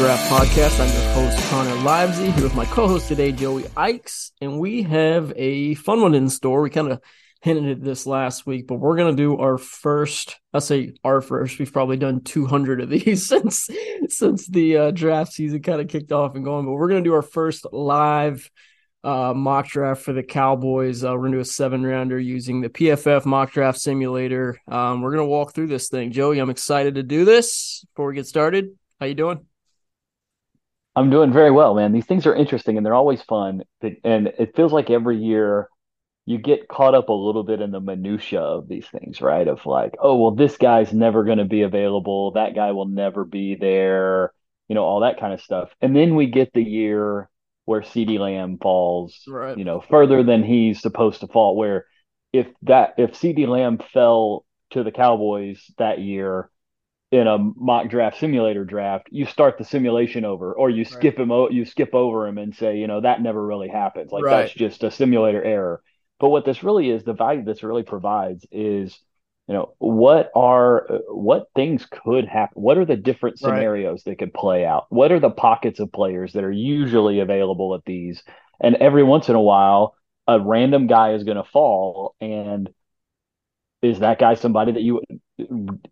Draft podcast. I'm your host, Connor Livesay, here with my co host today, Joey Ickes. And we have a fun one in store. We kind of hinted at this last week, but we're going to do our first, I say our first, we've probably done 200 of these since since the uh, draft season kind of kicked off and going, but we're going to do our first live uh, mock draft for the Cowboys. Uh, we're going to do a seven rounder using the PFF mock draft simulator. Um, we're going to walk through this thing. Joey, I'm excited to do this. Before we get started, how you doing? I'm doing very well, man. These things are interesting and they're always fun. And it feels like every year you get caught up a little bit in the minutia of these things, right? Of like, oh, well, this guy's never going to be available. That guy will never be there. You know, all that kind of stuff. And then we get the year where CeeDee Lamb falls, Right. you know, further than he's supposed to fall. Where if that if CeeDee Lamb fell to the Cowboys that year in a mock draft simulator draft, you start the simulation over, or you skip him, o- you skip over him and say, you know, that never really happens. Like Right. that's just a simulator error. But what this really is, the value this really provides is, you know, what are what things could happen? What are the different Right. scenarios that could play out? What are the pockets of players that are usually available at these? And every once in a while, a random guy is going to fall, and is that guy somebody that you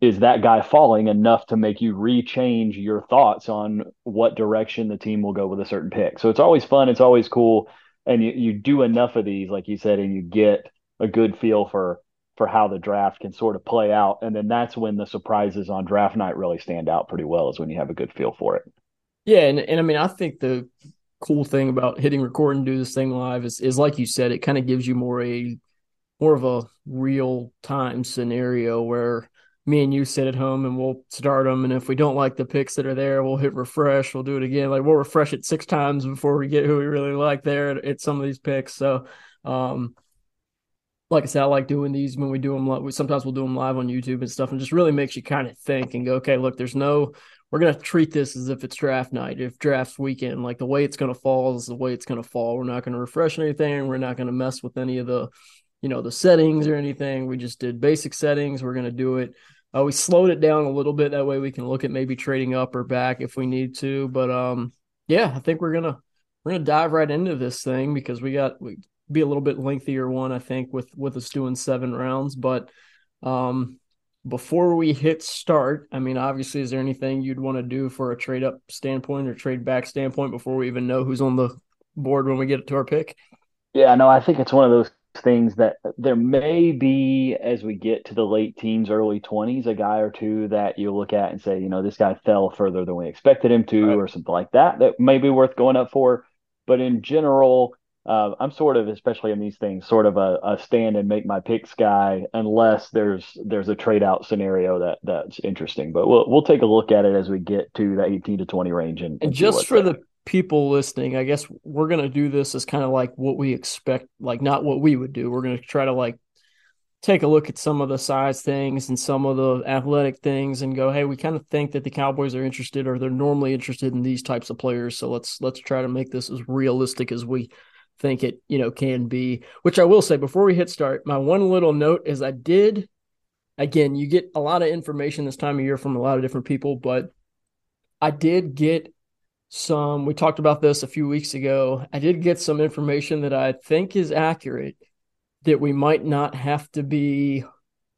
is that guy falling enough to make you rechange your thoughts on what direction the team will go with a certain pick? So it's always fun, it's always cool, and you, you do enough of these, like you said, and you get a good feel for for how the draft can sort of play out, and then that's when the surprises on draft night really stand out pretty well, is when you have a good feel for it. Yeah, and, and I mean, I think the cool thing about hitting record and do this thing live is, is like you said, it kind of gives you more a more of a real time scenario where me and you sit at home and we'll start them, and if we don't like the picks that are there, we'll hit refresh. We'll do it again. Like we'll refresh it six times before we get who we really like there at, at some of these picks. So, um, like I said, I like doing these when we do them. Like, sometimes we'll do them live on YouTube and stuff, and just really makes you kind of think and go, okay, look, there's no we're going to treat this as if it's draft night, if draft weekend, like the way it's going to fall is the way it's going to fall. We're not going to refresh anything. We're not going to mess with any of the, you know, the settings or anything. We just did basic settings. We're going to do it. Uh, we slowed it down a little bit. That way we can look at maybe trading up or back if we need to. But, um, yeah, I think we're to, we're to dive right into this thing because we got, we be a little bit lengthier one, I think, with, with us doing seven rounds, but, um, before we hit start, I mean, obviously, is there anything you'd want to do for a trade up standpoint or trade back standpoint before we even know who's on the board when we get to our pick? Yeah, no, I think it's one of those things that there may be as we get to the late teens, early 20s, a guy or two that you look at and say, you know, this guy fell further than we expected him to, Right. or something like that, that may be worth going up for. But in general, uh, I'm sort of, especially in these things, sort of a, a stand and make my picks guy, unless there's there's a trade out scenario that that's interesting. But we'll we'll take a look at it as we get to the 18 to 20 range, and, And and just for the people listening, I guess we're going to do this as kind of like what we expect, like not what we would do. We're going to try to like take a look at some of the size things and some of the athletic things and go, hey, we kind of think that the Cowboys are interested or they're normally interested in these types of players. So let's let's try to make this as realistic as we think it, you know, can be. Which I will say before we hit start, my one little note is I did again, you get a lot of information this time of year from a lot of different people, but I did get some. We talked about this a few weeks ago. I did get some information that I think is accurate that we might not have to be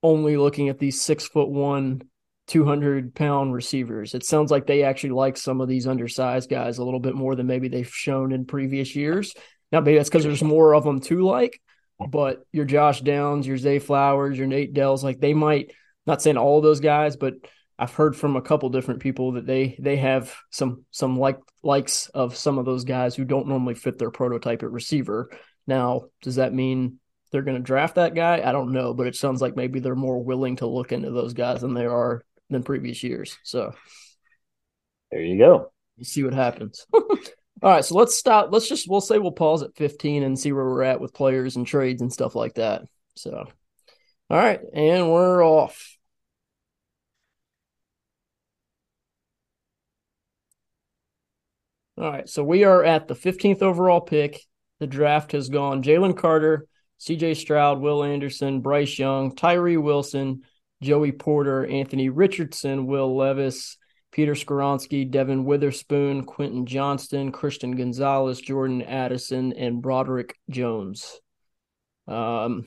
only looking at these six foot one, 200 pound receivers. It sounds like they actually like some of these undersized guys a little bit more than maybe they've shown in previous years. Now, maybe that's because there's more of them to like, but your Josh Downs, your Zay Flowers, your Nate Dells, like they might, not saying all those guys, but I've heard from a couple different people that they they have some some like likes of some of those guys who don't normally fit their prototype at receiver. Now, does that mean they're going to draft that guy? I don't know, but it sounds like maybe they're more willing to look into those guys than they are than previous years. So there you go. You see what happens. All right, so let's stop. Let's just we'll say we'll pause at 15 and see where we're at with players and trades and stuff like that. So, all right, and we're off. All right, so we are at the 15th overall pick. The draft has gone Jalen Carter, CJ Stroud, Will Anderson, Bryce Young, Tyree Wilson, Joey Porter, Anthony Richardson, Will Levis, Peter Skoronski, Devon Witherspoon, Quentin Johnston, Christian Gonzalez, Jordan Addison, and Broderick Jones. Um,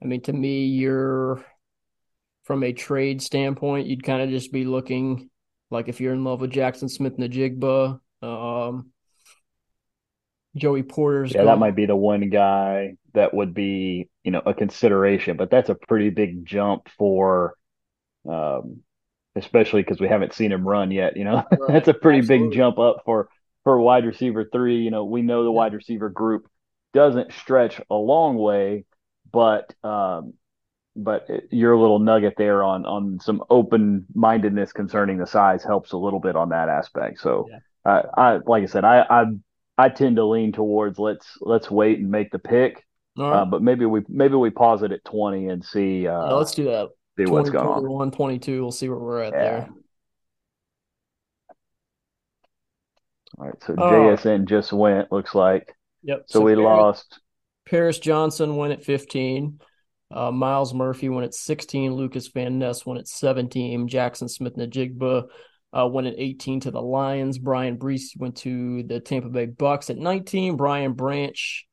I mean, to me, you're from a trade standpoint, you'd kind of just be looking like if you're in love with Jackson Smith-Njigba, um, Joey Porter's. Yeah, that might be the one guy that would be, you know, a consideration, but that's a pretty big jump for, um, especially because we haven't seen him run yet. You know, right. that's a pretty Absolutely. big jump up for for wide receiver three. You know, we know the yeah. wide receiver group doesn't stretch a long way, but um, but your little nugget there on on some open mindedness concerning the size helps a little bit on that aspect. So, yeah. uh, I like I said, I, I I tend to lean towards let's let's wait and make the pick. Right. Uh, but maybe we maybe we pause it at twenty and see. Uh, let's do that. See 20, what's going 21, on. 22, We'll see where we're at yeah. there. All right, so uh, JSN just went. Looks like. Yep. So, so we Paris, lost. Paris Johnson went at fifteen. Uh, Myles Murphy went at 16. Lucas Van Ness went at 17. Jackson Smith-Njigba uh, went at 18 to the Lions. Bryan Bresee went to the Tampa Bay Bucks at 19. Brian Branch,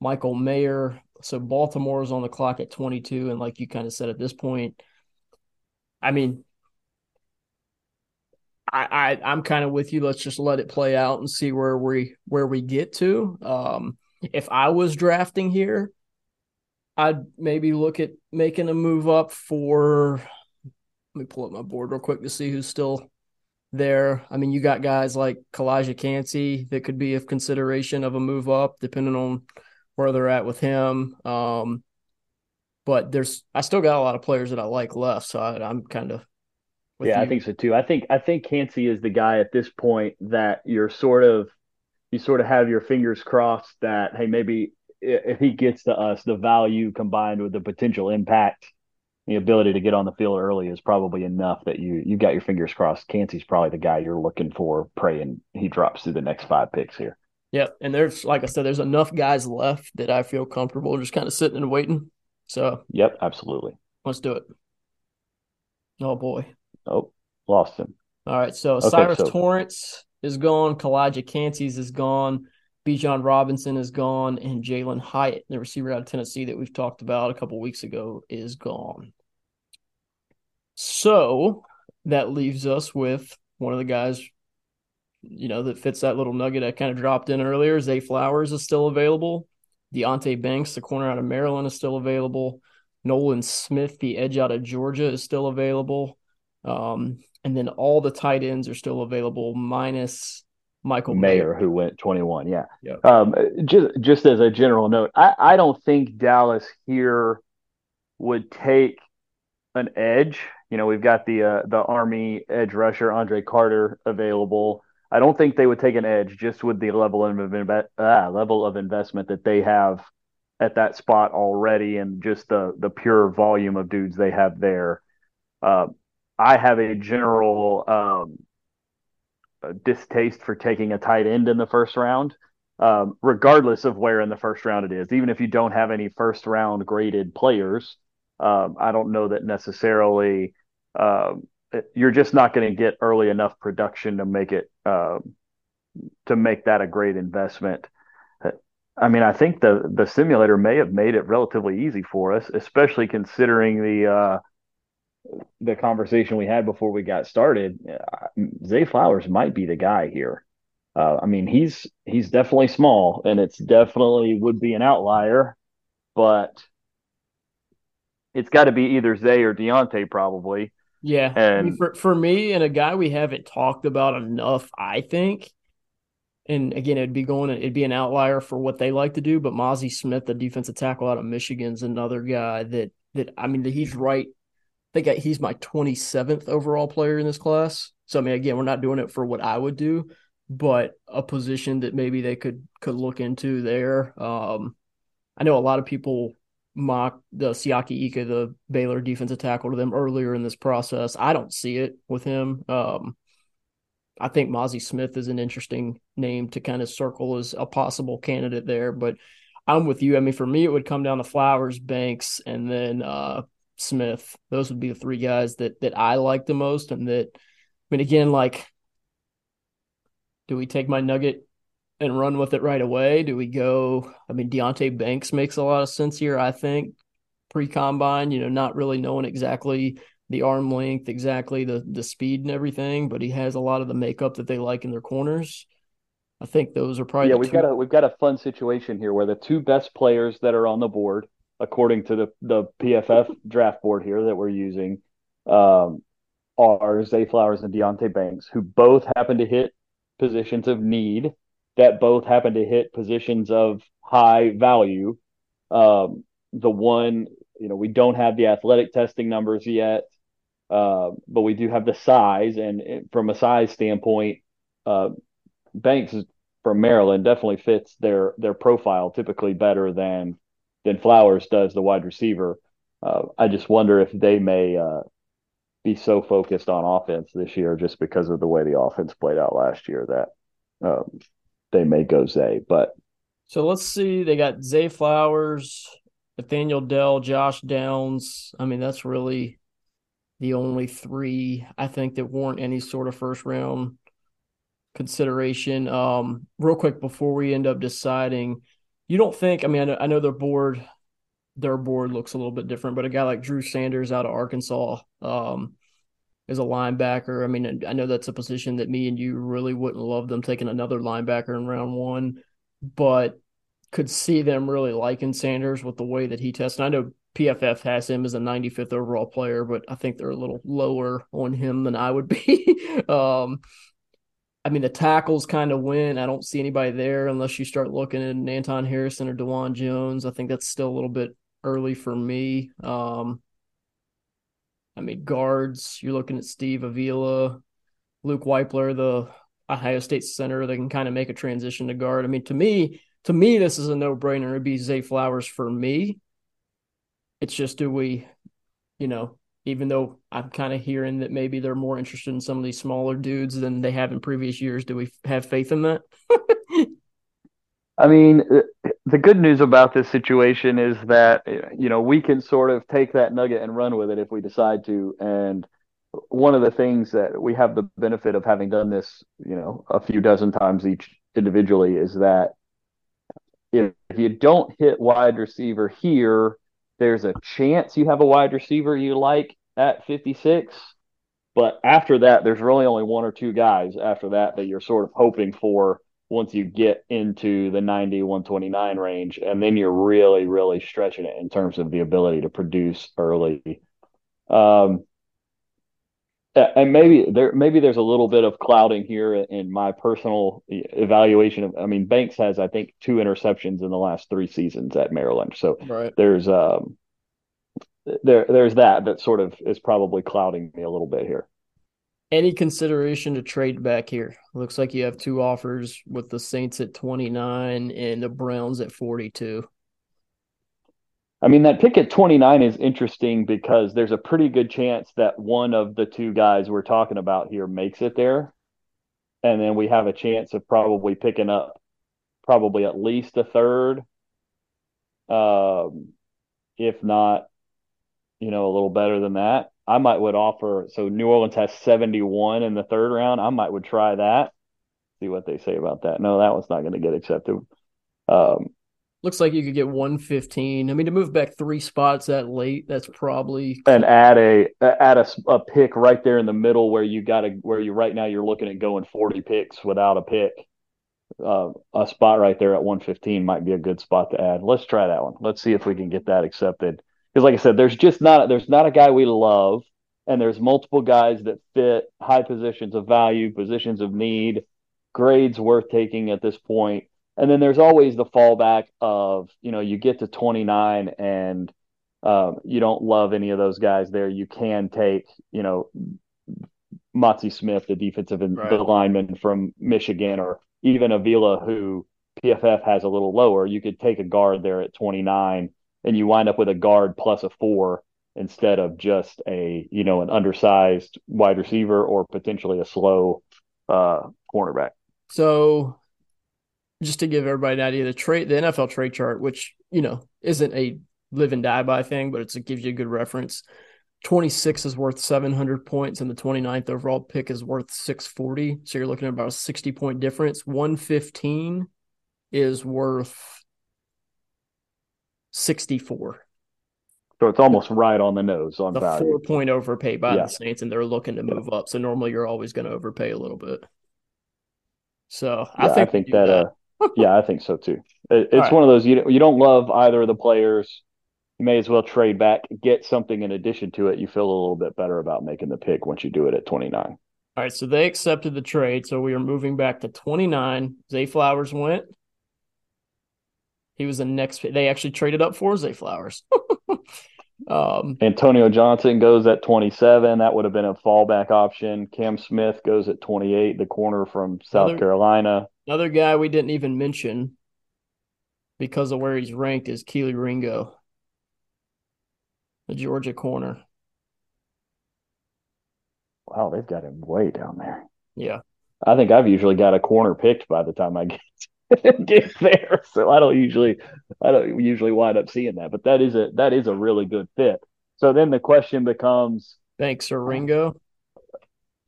Michael Mayer. So Baltimore's on the clock at 22. And like you kind of said at this point, I mean, I, I I'm kind of with you. Let's just let it play out and see where we where we get to. Um, if I was drafting here, I'd maybe look at making a move up for. Let me pull up my board real quick to see who's still there. I mean, you got guys like Calijah Kancey that could be of consideration of a move up, depending on where they're at with him. Um, but there's, I still got a lot of players that I like left, so I, am kind of. Yeah, you. I think so too. I think I think Kancey is the guy at this point that you're sort of, you sort of have your fingers crossed that hey maybe if he gets to us, the value combined with the potential impact, the ability to get on the field early is probably enough that you you got your fingers crossed. Kancey's probably the guy you're looking for, praying he drops through the next five picks here. Yep, and there's like I said, there's enough guys left that I feel comfortable just kind of sitting and waiting. So yep, absolutely. Let's do it. Oh boy. Oh, lost him. All right, so okay, Cyrus so. Torrence is gone. Calijah Kancey's is gone. Bijan Robinson is gone, and Jalin Hyatt, the receiver out of Tennessee that we've talked about a couple weeks ago, is gone. So that leaves us with one of the guys, you know, that fits that little nugget I kind of dropped in earlier. Zay Flowers is still available. Deonte Banks, the corner out of Maryland, is still available. Nolan Smith, the edge out of Georgia, is still available. Um, and then all the tight ends are still available, minus Michael Mayer, Mayer, who went 21. Yeah. yeah. Um, just just as a general note, I, I don't think Dallas here would take an edge. You know, we've got the uh, the Army edge rusher Andre Carter available. I don't think they would take an edge just with the level of inve- uh, level of investment that they have at that spot already, and just the the pure volume of dudes they have there. Uh, I have a general um, distaste for taking a tight end in the first round, um, regardless of where in the first round it is. Even if you don't have any first round graded players, um, I don't know that necessarily um, you're just not going to get early enough production to make it um, to make that a great investment. I mean, I think the the simulator may have made it relatively easy for us, especially considering the uh, the conversation we had before we got started. Zay Flowers might be the guy here. Uh, I mean, he's he's definitely small, and it's definitely would be an outlier, but it's got to be either Zay or Deonte probably. Yeah, and I mean, for for me and a guy we haven't talked about enough, I think. And again, it'd be going, it'd be an outlier for what they like to do. But Mazi Smith, the defensive tackle out of Michigan's another guy that that I mean, he's right. I think he's my 27th overall player in this class. So I mean, again, we're not doing it for what I would do, but a position that maybe they could could look into there. Um, I know a lot of people mock the Siaki Ika, the Baylor defensive tackle, to them earlier in this process. I don't see it with him. Um, I think Mazi Smith is an interesting name to kind of circle as a possible candidate there, but I'm with you. I mean, for me, it would come down to Flowers, Banks, and then uh, Smith. Those would be the three guys that that I like the most, and that. I mean, again, like, do we take my nugget and run with it right away? Do we go? I mean, Deonte Banks makes a lot of sense here. I think pre combine, you know, not really knowing exactly the arm length, exactly the the speed and everything, but he has a lot of the makeup that they like in their corners. I think those are probably yeah. We've two... got a we've got a fun situation here where the two best players that are on the board, according to the the PFF draft board here that we're using, um, are Zay Flowers and Deonte Banks, who both happen to hit positions of need that both happen to hit positions of high value. Um, the one, you know, we don't have the athletic testing numbers yet, uh, but we do have the size. And from a size standpoint, uh, Banks from Maryland definitely fits their their profile typically better than than Flowers does the wide receiver. Uh, I just wonder if they may uh, be so focused on offense this year just because of the way the offense played out last year that um, they may go Zay. But so let's see. They got Zay Flowers, Nathaniel Dell, Josh Downs. I mean, that's really the only three I think that warrant any sort of first round consideration. Um, real quick before we end up deciding, you don't think? I mean, I know, I know their board, their board looks a little bit different, but a guy like Drew Sanders out of Arkansas, um, as a linebacker. I mean, I know that's a position that me and you really wouldn't love them taking another linebacker in round one, but could see them really liking Sanders with the way that he tests. And I know PFF has him as a 95th overall player, but I think they're a little lower on him than I would be. um, I mean, the tackles kind of win. I don't see anybody there unless you start looking at Anton Harrison or Dawand Jones. I think that's still a little bit early for me. Um, I mean, guards, you're looking at Steve Avila, Luke Wypler, the Ohio State center that can kind of make a transition to guard. I mean, to me, to me, this is a no brainer. It'd be Zay Flowers for me. It's just do we, you know, even though I'm kind of hearing that maybe they're more interested in some of these smaller dudes than they have in previous years. Do we have faith in that? I mean, uh, the good news about this situation is that you know we can sort of take that nugget and run with it if we decide to. And one of the things that we have the benefit of having done this, you know, a few dozen times each individually is that if you don't hit wide receiver here, there's a chance you have a wide receiver you like at 56. But after that, there's really only one or two guys after that that you're sort of hoping for once you get into the 90 129 range and then you're really really stretching it in terms of the ability to produce early um and maybe there maybe there's a little bit of clouding here in my personal evaluation of I mean Banks has I think two interceptions in the last 3 seasons at Maryland so right. there's um there there's that that sort of is probably clouding me a little bit here any consideration to trade back here? Looks like you have two offers with the Saints at 29 and the Browns at 42. I mean, that pick at 29 is interesting because there's a pretty good chance that one of the two guys we're talking about here makes it there. And then we have a chance of probably picking up probably at least a third. Um, if not, you know, a little better than that. I might would offer. So New Orleans has 71 in the third round. I might would try that. See what they say about that. No, that one's not going to get accepted. Um, Looks like you could get 115. I mean, to move back three spots that late, that's probably and add a add a, a pick right there in the middle where you got to where you right now you're looking at going 40 picks without a pick. Uh, a spot right there at 115 might be a good spot to add. Let's try that one. Let's see if we can get that accepted. Because, like I said, there's just not there's not a guy we love, and there's multiple guys that fit high positions of value, positions of need, grades worth taking at this point and then there's always the fallback of you know you get to 29 and um, you don't love any of those guys there. You can take you know Mazi Smith the defensive right. the lineman from Michigan or even Avila who PFF has a little lower. You could take a guard there at 29 and you wind up with a guard plus a four instead of just a you know an undersized wide receiver or potentially a slow uh cornerback. So just to give everybody an idea, the trade, the NFL trade chart, which you know isn't a live and die by thing, but it gives you a good reference. 26 is worth 700 points, and the 29th overall pick is worth 640. So you're looking at about a 60 point difference. 115 is worth 64. So it's almost right on the nose on the value. Four point overpay by yeah. the Saints, and they're looking to move up. So normally you're always going to overpay a little bit. So yeah, I think, I think that, that. Uh, yeah, I think so too. It, it's right. one of those you you don't love either of the players. You may as well trade back, get something in addition to it. You feel a little bit better about making the pick once you do it at 29. All right, so they accepted the trade. So we are moving back to 29. Zay Flowers went. He was the next. They actually traded up for Zay Flowers. um, Antonio Johnson goes at 27. That would have been a fallback option. Cam Smith goes at 28, the corner from South Carolina. Another guy we didn't even mention because of where he's ranked is Kelee Ringo, the Georgia corner. Wow, they've got him way down there. Yeah. I think I've usually got a corner picked by the time I get get there. So I don't usually I don't usually wind up seeing that. But that is a that is a really good fit. So then the question becomes Thanks, Sir Ringo.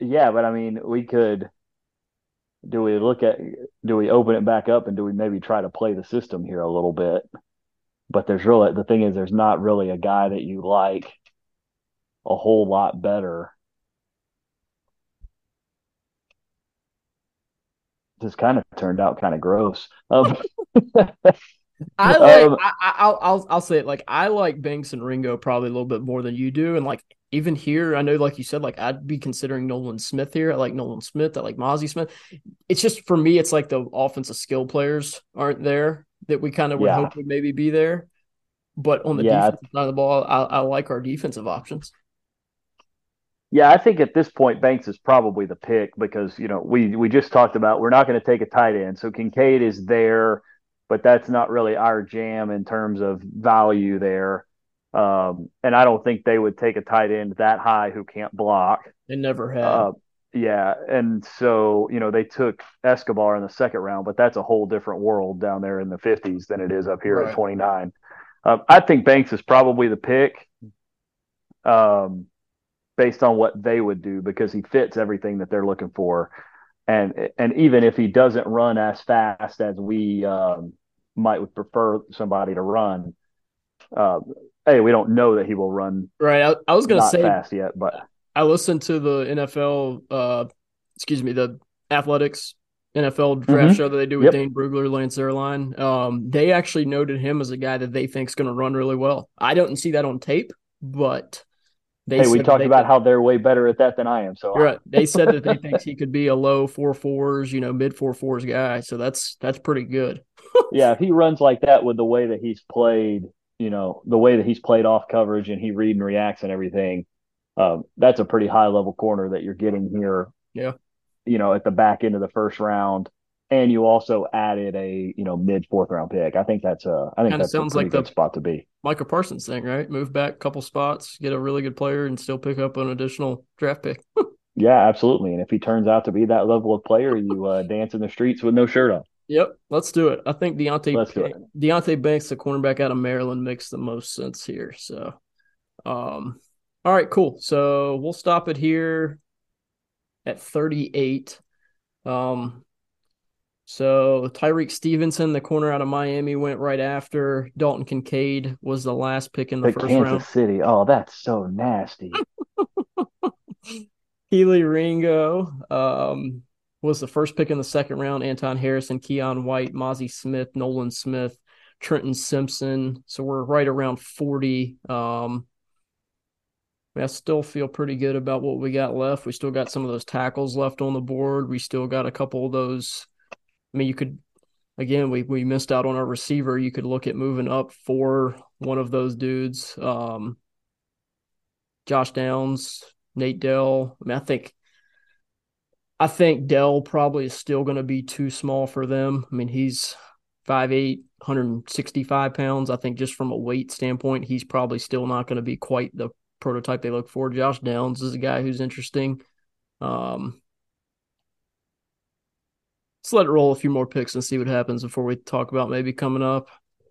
Yeah, but I mean we could do we look at do we open it back up and do we maybe try to play the system here a little bit? But there's really the thing is there's not really a guy that you like a whole lot better. Just kind of turned out kind of gross. Um, I like. Um, I, will I'll I'll say it like I like Banks and Ringo probably a little bit more than you do, and like even here, I know, like you said, like I'd be considering Nolan Smith here. I like Nolan Smith. I like Mazi Smith. It's just for me, it's like the offensive skill players aren't there that we kind of would yeah. hope would maybe be there. But on the yeah. defensive side of the ball, I, I like our defensive options. Yeah, I think at this point Banks is probably the pick because you know we we just talked about we're not going to take a tight end, so Kincaid is there, but that's not really our jam in terms of value there. Um, and I don't think they would take a tight end that high who can't block. They never have. Uh, yeah, and so you know they took Escobar in the second round, but that's a whole different world down there in the 50s than it is up here right. at 29. Uh, I think Banks is probably the pick, um, based on what they would do because he fits everything that they're looking for, and and even if he doesn't run as fast as we um, might prefer somebody to run, uh, hey, we don't know that he will run. Right. I, I was going to say fast yet, but I listened to the NFL, uh, excuse me, the athletics NFL draft mm-hmm. show that they do with yep. Dane Brugler, Lance Zierlein. Um, they actually noted him as a guy that they think is going to run really well. I don't see that on tape, but they hey, we talked about could, how they're way better at that than I am. So right. they said that they think he could be a low four fours, you know, mid four fours guy. So that's that's pretty good. yeah, if he runs like that with the way that he's played you know the way that he's played off coverage and he read and reacts and everything um, that's a pretty high level corner that you're getting here yeah you know at the back end of the first round and you also added a you know mid fourth round pick i think that's a i think Kinda that's sounds a like good the spot to be Micah Parsons thing right move back a couple spots get a really good player and still pick up an additional draft pick yeah absolutely and if he turns out to be that level of player you uh, dance in the streets with no shirt on Yep, let's do it. I think Deonte let's do it. Deonte Banks, the cornerback out of Maryland, makes the most sense here. So, um, all All right, cool. So we'll stop it here at 38. Um, so Tyrique Stevenson, the corner out of Miami, went right after. Dalton Kincaid was the last pick in the, the first Kansas round. City. Oh, that's so nasty. Kelee Ringo um, was the first pick in the second round. Anton Harrison, Keion White, Mazi Smith, Nolan Smith, Trenton Simpson. So we're right around 40. Um, I still feel pretty good about what we got left. We still got some of those tackles left on the board. We still got a couple of those. I mean, you could again, we we missed out on our receiver. You could look at moving up for one of those dudes. Um, Josh Downs, Nate Dell. I mean, I think I think Dell probably is still going to be too small for them. I mean, he's 5'8, 165 pounds. I think just from a weight standpoint, he's probably still not going to be quite the prototype they look for. Josh Downs is a guy who's interesting. Um, let's let it roll a few more picks and see what happens before we talk about maybe coming up.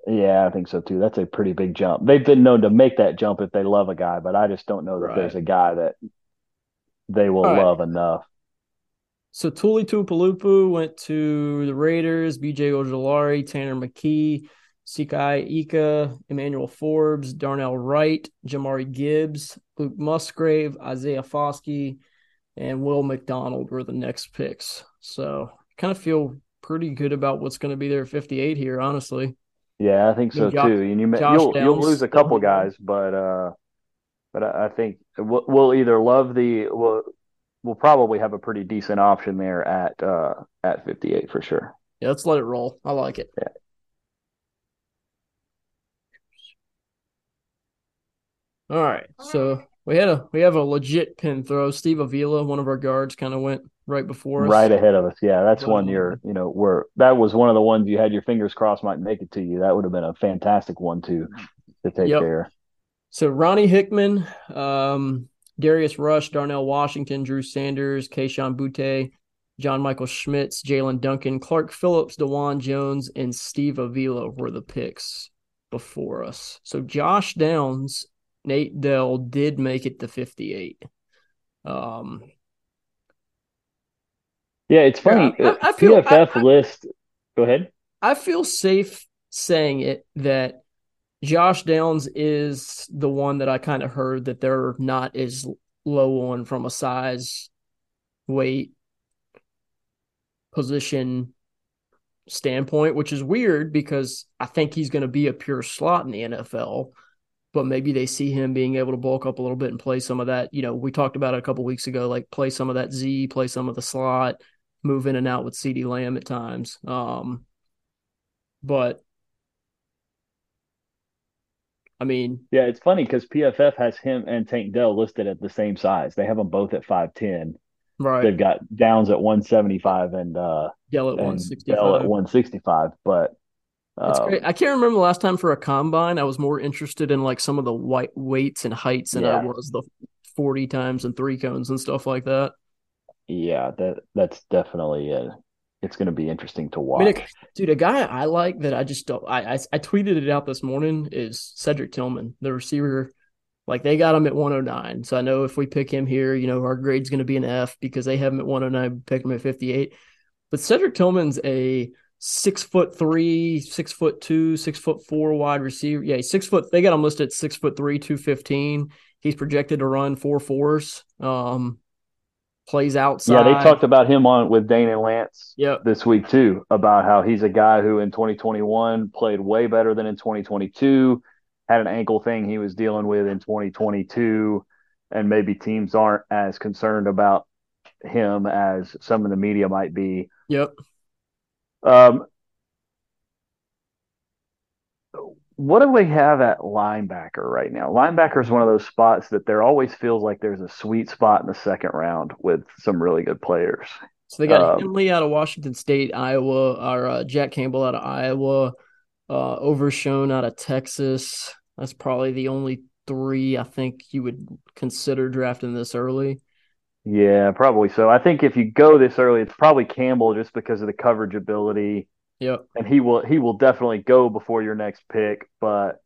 Yeah, I think so too. That's a pretty big jump. They've been known to make that jump if they love a guy, but I just don't know that right. there's a guy that they will right. love enough. So Tuli Tuipulotu went to the Raiders, BJ Ojulari, Tanner McKee, Siaki Ika, Emmanuel Forbes, Darnell Wright, Jahmyr Gibbs, Luke Musgrave, Isaiah Foskey, and Will McDonald were the next picks. So kind of feel pretty good about what's going to be there at 58 here, honestly. Yeah, I think so Josh, too. And you you'll you'll lose a couple guys, but uh, but I, think we'll, we'll, either love the we'll we'll probably have a pretty decent option there at uh at 58 for sure. Yeah, let's let it roll. I like it. Yeah. All right. So we had a we have a legit pin throw. Steve Avila, one of our guards, kind of went right before us. Right ahead of us. Yeah, that's um, one you're you know, where that was one of the ones you had your fingers crossed might make it to you. That would have been a fantastic one to to take yep. there. So Ronnie Hickman, um, Darius Rush, Darnell Washington, Drew Sanders, Kayshon Boutte, John Michael Schmitz, Jaelyn Duncan, Clark Phillips, Dawand Jones, and Steve Avila were the picks before us. So Josh Downs Nate Dell did make it to 58. Um, yeah, it's funny. I, I, I feel, PFF I, list. Go ahead. I feel safe saying it that Josh Downs is the one that I kind of heard that they're not as low on from a size, weight, position standpoint, which is weird because I think he's going to be a pure slot in the NFL but maybe they see him being able to bulk up a little bit and play some of that. You know, we talked about it a couple weeks ago, like play some of that Z, play some of the slot, move in and out with CeeDee Lamb at times. Um, but I mean, yeah, it's funny because PFF has him and Tank Dell listed at the same size. They have them both at five ten. Right. They've got Downs at one seventy five and uh Dell at one sixty five. Dell at one sixty five, but it's um, great. I can't remember the last time for a combine. I was more interested in like some of the white weights and heights than yeah. I was the forty times and three cones and stuff like that. Yeah, that that's definitely a, it's going to be interesting to watch. I mean, dude, a guy I like that I just don't. I, I I tweeted it out this morning is Cedric Tillman, the receiver. Like they got him at 109, so I know if we pick him here, you know our grade's going to be an F because they have him at 109, pick him at 58. But Cedric Tillman's a six foot three, six foot two, six foot four wide receiver. Yeah, six foot. They got him listed at six foot three, two fifteen. He's projected to run four fours. Um, plays outside. Yeah, they talked about him on with Dane and Lance yep. this week too about how he's a guy who in 2021 played way better than in 2022. Had an ankle thing he was dealing with in 2022, and maybe teams aren't as concerned about him as some of the media might be. Yep. Um, what do we have at linebacker right now? Linebacker is one of those spots that there always feels like there's a sweet spot in the second round with some really good players. So they got um, Henley out of Washington State, Iowa, or uh, Jack Campbell out of Iowa, uh, Overshown out of Texas. That's probably the only three I think you would consider drafting this early. Yeah, probably so. I think if you go this early, it's probably Campbell just because of the coverage ability. Yep. And he will he will definitely go before your next pick, but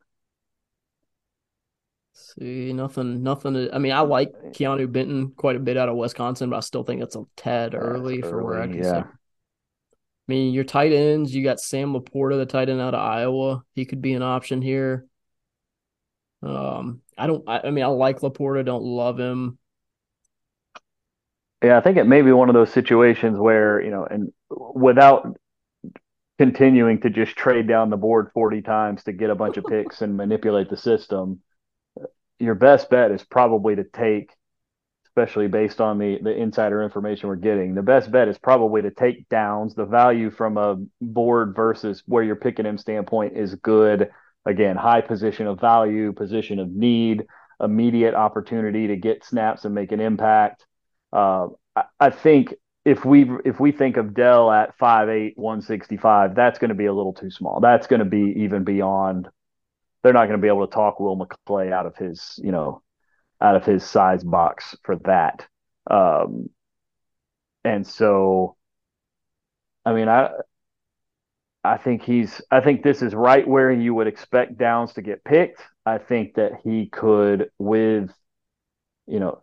See, nothing, nothing. To, I mean, I like Keanu Benton quite a bit out of Wisconsin, but I still think it's a tad early for where I can yeah. I mean, your tight ends, you got Sam Laporta, the tight end out of Iowa. He could be an option here. Um, I don't. I, I mean, I like Laporta. Don't love him. Yeah, I think it may be one of those situations where you know, and without continuing to just trade down the board 40 times to get a bunch of picks and manipulate the system, your best bet is probably to take, especially based on the the insider information we're getting, the best bet is probably to take downs. The value from a board versus where you're picking him standpoint is good. Again, high position of value, position of need, immediate opportunity to get snaps and make an impact. Uh, I, I think if we if we think of Dell at 5'8", 165, that's going to be a little too small. That's going to be even beyond. They're not going to be able to talk Will McClay out of his, you know, out of his size box for that. Um, and so, I mean, I I think he's I think this is right where you would expect Downs to get picked. I think that he could with you know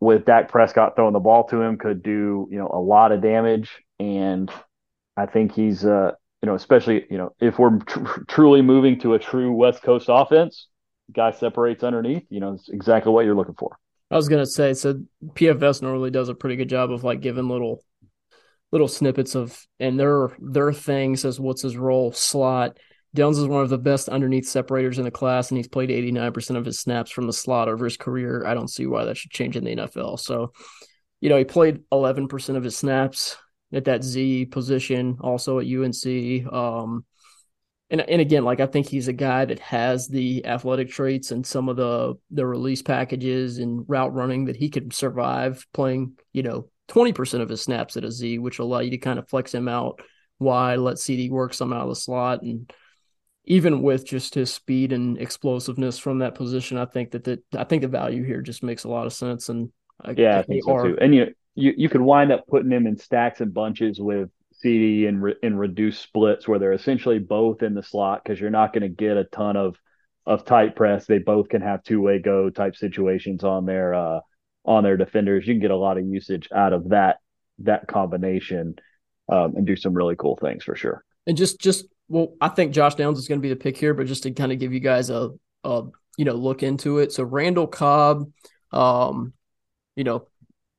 with Dak Prescott throwing the ball to him could do, you know, a lot of damage and I think he's uh you know, especially, you know, if we're tr- truly moving to a true West Coast offense, guy separates underneath, you know, it's exactly what you're looking for. I was gonna say, so PFF normally does a pretty good job of like giving little little snippets of and their their thing says what's his role slot. Downs is one of the best underneath separators in the class, and he's played 89% of his snaps from the slot over his career. I don't see why that should change in the NFL. So, you know, he played 11% of his snaps at that Z position, also at UNC. Um, and and again, like I think he's a guy that has the athletic traits and some of the the release packages and route running that he could survive playing, you know, 20% of his snaps at a Z, which will allow you to kind of flex him out wide, let CeeDee work some out of the slot. And even with just his speed and explosiveness from that position, I think that the, I think the value here just makes a lot of sense. And I, yeah, I think so are, too. And you, you, you could wind up putting him in stacks and bunches with CeeDee and, re, and reduced splits where they're essentially both in the slot because you're not going to get a ton of, of tight press. They both can have two way go type situations on their, uh, on their defenders. You can get a lot of usage out of that that combination um, and do some really cool things for sure. And just just well, I think Josh Downs is going to be the pick here, but just to kind of give you guys a, a you know look into it. So Randall Cobb, um, you know,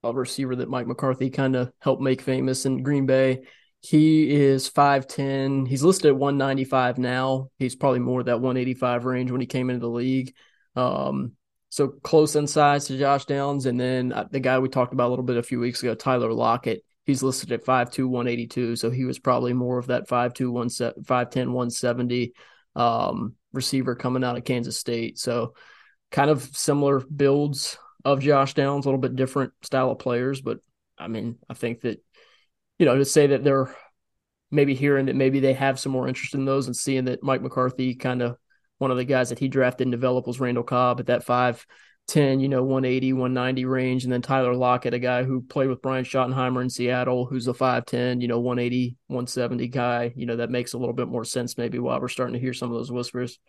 a receiver that Mike McCarthy kind of helped make famous in Green Bay. He is 5'10. He's listed at 195 now. He's probably more that 185 range when he came into the league. Um, so close in size to Josh Downs. And then uh, the guy we talked about a little bit a few weeks ago, Tyler Lockett, he's listed at 5'2, 182. So he was probably more of that 5'2, 5'10, 170 um, receiver coming out of Kansas State. So kind of similar builds of Josh Downs, a little bit different style of players. But I mean, I think that, you know, to say that they're maybe hearing that maybe they have some more interest in those and seeing that Mike McCarthy kind of one of the guys that he drafted and developed was Randall Cobb at that 5'10, you know, 180, 190 range. And then Tyler Lockett, a guy who played with Brian Schottenheimer in Seattle, who's a 5'10, you know, 180, 170 guy. You know, that makes a little bit more sense maybe while we're starting to hear some of those whispers.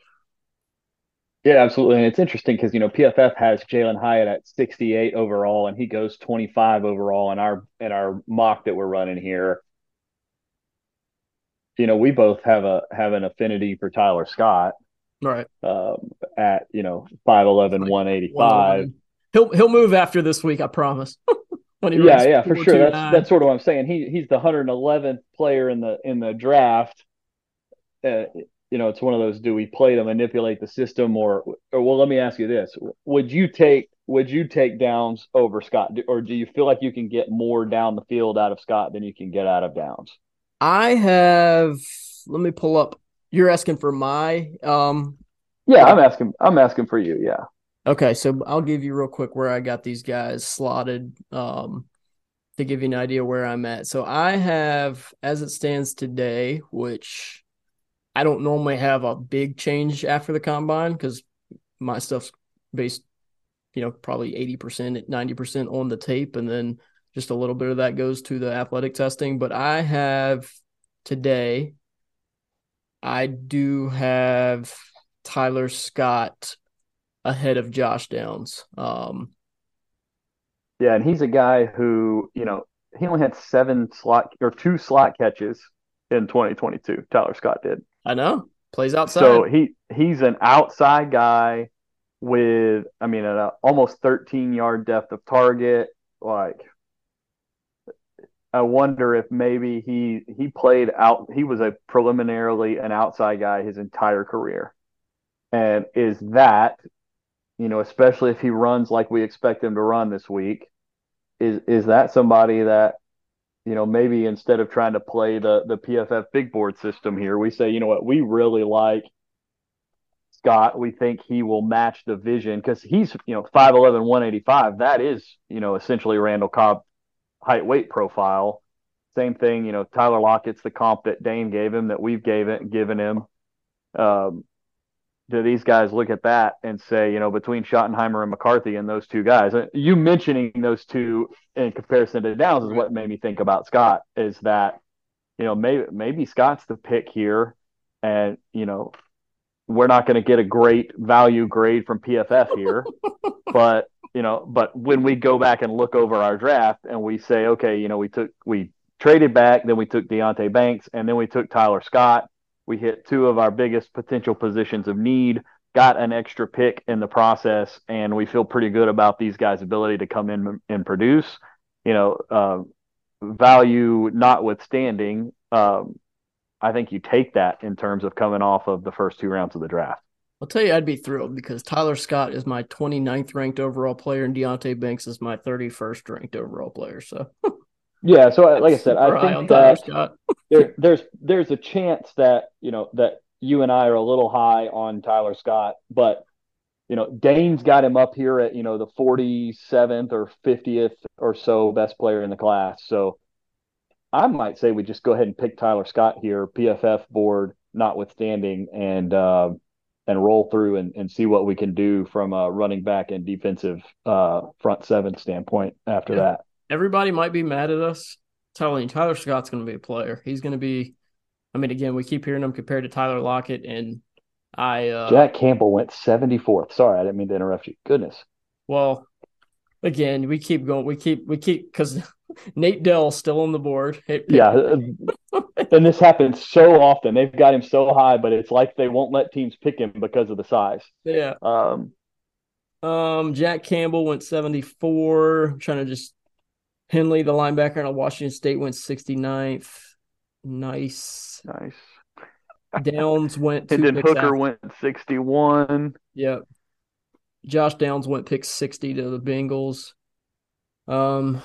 Yeah, absolutely. And it's interesting because, you know, PFF has Jalin Hyatt at 68 overall and he goes 25 overall in our in our mock that we're running here. You know, we both have a have an affinity for Tyler Scott right. Um, at you know 5'11 185 he'll he'll move after this week i promise. Yeah yeah for sure. That's nine. that's sort of what i'm saying. He he's the 111th player in the in the draft. Uh, you know it's one of those do we play to manipulate the system or or well let me ask you this. Would you take would you take downs over scott? Or do you feel like you can get more down the field out of scott than you can get out of downs? I have let me pull up you're asking for my um Yeah, I'm asking I'm asking for you, yeah. Okay, so I'll give you real quick where I got these guys slotted um to give you an idea where I'm at. So I have as it stands today, which I don't normally have a big change after the combine cuz my stuff's based you know, probably 80%, 90% on the tape and then just a little bit of that goes to the athletic testing, but I have today I do have Tyler Scott ahead of Josh Downs. Um, yeah, and he's a guy who, you know, he only had seven slot or two slot catches in 2022. Tyler Scott did. I know. Plays outside. So he he's an outside guy with, I mean, an almost 13 yard depth of target. Like, I wonder if maybe he he played out. He was a preliminarily an outside guy his entire career, and is that, you know, especially if he runs like we expect him to run this week, is is that somebody that you know, maybe instead of trying to play the the PFF big board system here, we say, you know what, we really like Scott. We think he will match the vision because he's, you know, 5'11, 185. That is, you know, essentially Randall Cobb height weight profile. Same thing, you know, Tyler Lockett's the comp that Dane gave him that we've gave it, given him. Um, do these guys look at that and say, you know, between Schottenheimer and McCarthy and those two guys, uh, you mentioning those two in comparison to Downs is what made me think about Scott is that, you know, maybe maybe Scott's the pick here, and you know, we're not going to get a great value grade from PFF here, but you know, but when we go back and look over our draft and we say, okay, you know, we took we traded back, then we took Deonte Banks, and then we took Tyler Scott we hit two of our biggest potential positions of need, got an extra pick in the process, and we feel pretty good about these guys' ability to come in and produce. You know, uh, value notwithstanding, um, I think you take that in terms of coming off of the first two rounds of the draft. I'll tell you, I'd be thrilled because Tyler Scott is my 29th ranked overall player, and Deonte Banks is my 31st ranked overall player. So Yeah, so like I said, I think that there, there's there's a chance that you know that you and I are a little high on Tyler Scott, but you know Dane's got him up here at you know the 47th or 50th or so best player in the class. So I might say we just go ahead and pick Tyler Scott here, PFF board notwithstanding, and uh, and roll through and, and see what we can do from a running back and defensive uh, front seven standpoint after yeah. that everybody might be mad at us telling you Tyler Scott's going to be a player. He's going to be. I mean, again, we keep hearing him compared to Tyler Lockett, and I. Uh, Jack Campbell went seventy fourth. Sorry, I didn't mean to interrupt you. Goodness. Well, again, we keep going. We keep we keep because Nate Dell still on the board. yeah, and this happens so often. They've got him so high, but it's like they won't let teams pick him because of the size. Yeah. Um. Um. Jack Campbell went seventy four. I'm trying to just Henley, the linebacker on Washington State, went 69th. Nice. Nice. Downs went. and then Hooker after. went 61. Yep. Josh Downs went pick 60 to the Bengals. Um,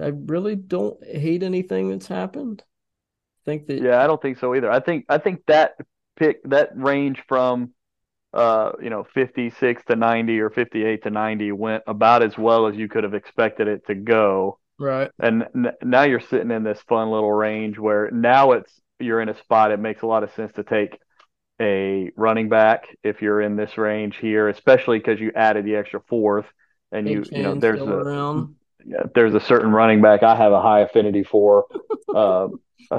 I really don't hate anything that's happened. I think that. Yeah, I don't think so either. I think I think that pick that range from uh, you know, 56 to 90 or 58 to 90 went about as well as you could have expected it to go. Right. And n- now you're sitting in this fun little range where now it's you're in a spot. It makes a lot of sense to take a running back if you're in this range here, especially because you added the extra fourth and you you know there's a yeah, there's a certain running back I have a high affinity for. uh,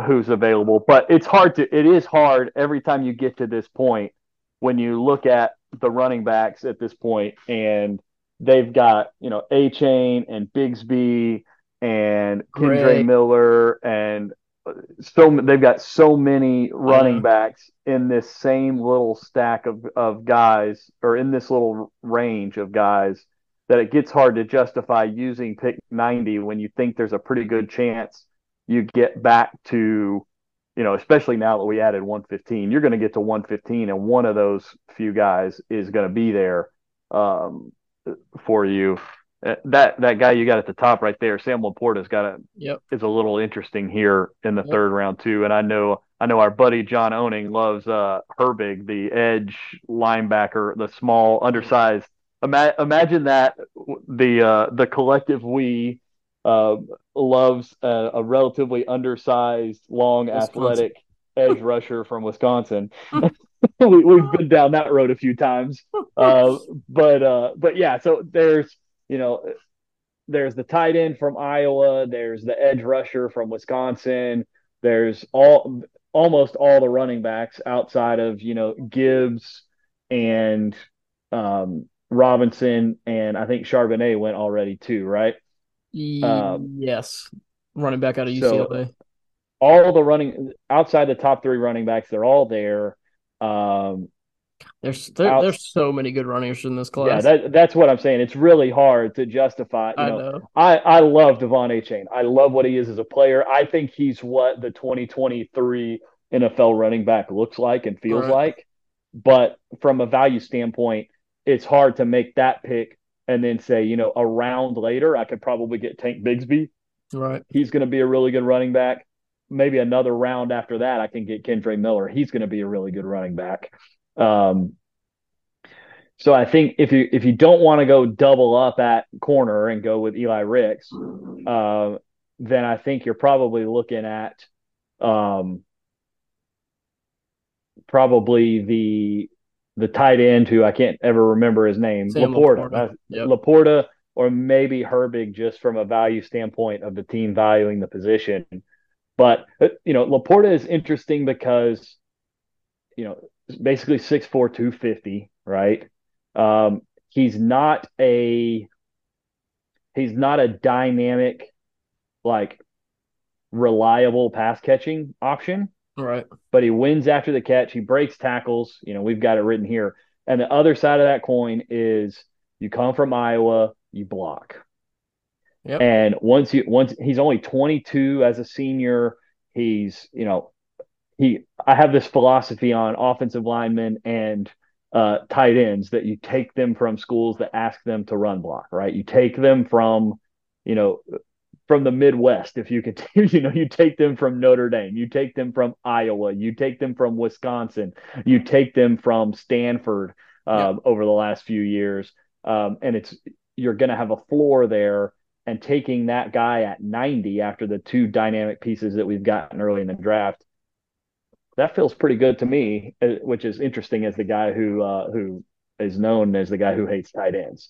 who's available but it's hard to it is hard every time you get to this point when you look at the running backs at this point and they've got, you know, Achane and Bigsby and Kendre Miller and so they've got so many running backs in this same little stack of, of guys or in this little range of guys that it gets hard to justify using pick 90 when you think there's a pretty good chance you get back to you know, especially now that we added 115, you're going to get to 115, and one of those few guys is going to be there um, for you. Uh, that that guy you got at the top right there, Sam LaPorta's got a yep. is a little interesting here in the yep. third round too. And I know I know our buddy John Owning loves uh, Herbig, the edge linebacker, the small, undersized. Ima- imagine that the uh, the collective we uh, loves a, a, relatively undersized, long, Wisconsin. athletic edge rusher from Wisconsin. we, have been down that road a few times, uh, but uh, but yeah. So there's you know there's the tight end from Iowa. There's the edge rusher from Wisconsin. There's all almost all the running backs outside of you know Gibbs and um, Robinson, and I think Charbonnet went already too, right? Um, yes, running back out of UCLA. So all the running outside the top three running backs, they're all there. Um, there's there, out, there's so many good runners in this class. Yeah, that, that's what I'm saying. It's really hard to justify. You I know, know. I I love De'Von Achane. I love what he is as a player. I think he's what the 2023 NFL running back looks like and feels right. like. But from a value standpoint, it's hard to make that pick and then say, you know, a round later, I could probably get Tank Bigsby. Right. He's going to be a really good running back. Maybe another round after that, I can get Kendre Miller. He's going to be a really good running back. Um, so I think if you if you don't want to go double up at corner and go with Eli Ricks, uh, then I think you're probably looking at um, probably the the tight end who I can't ever remember his name, Sam Laporta, Laporta. Yep. Laporta, or maybe Herbig, just from a value standpoint of the team valuing the position. But uh, you know, Laporta is interesting because you know basically 6'4", 250, right? Um, he's not a he's not a dynamic like reliable pass catching option. Right. But he wins after the catch. He breaks tackles. You know, we've got it written here. And the other side of that coin is you come from Iowa, you block. Yep. And once you once he's only 22 as a senior, he's, you know, he I have this philosophy on offensive linemen and uh, tight ends that you take them from schools that ask them to run block, right? You take them from, you know, from the Midwest, if you could, you know, you take them from Notre Dame, you take them from Iowa, you take them from Wisconsin, you take them from Stanford um, yeah. over the last few years, um, and it's you're going to have a floor there. And taking that guy at 90 after the two dynamic pieces that we've gotten early in the draft, that feels pretty good to me. Uh, which is interesting as the guy who uh, who is known as the guy who hates tight ends.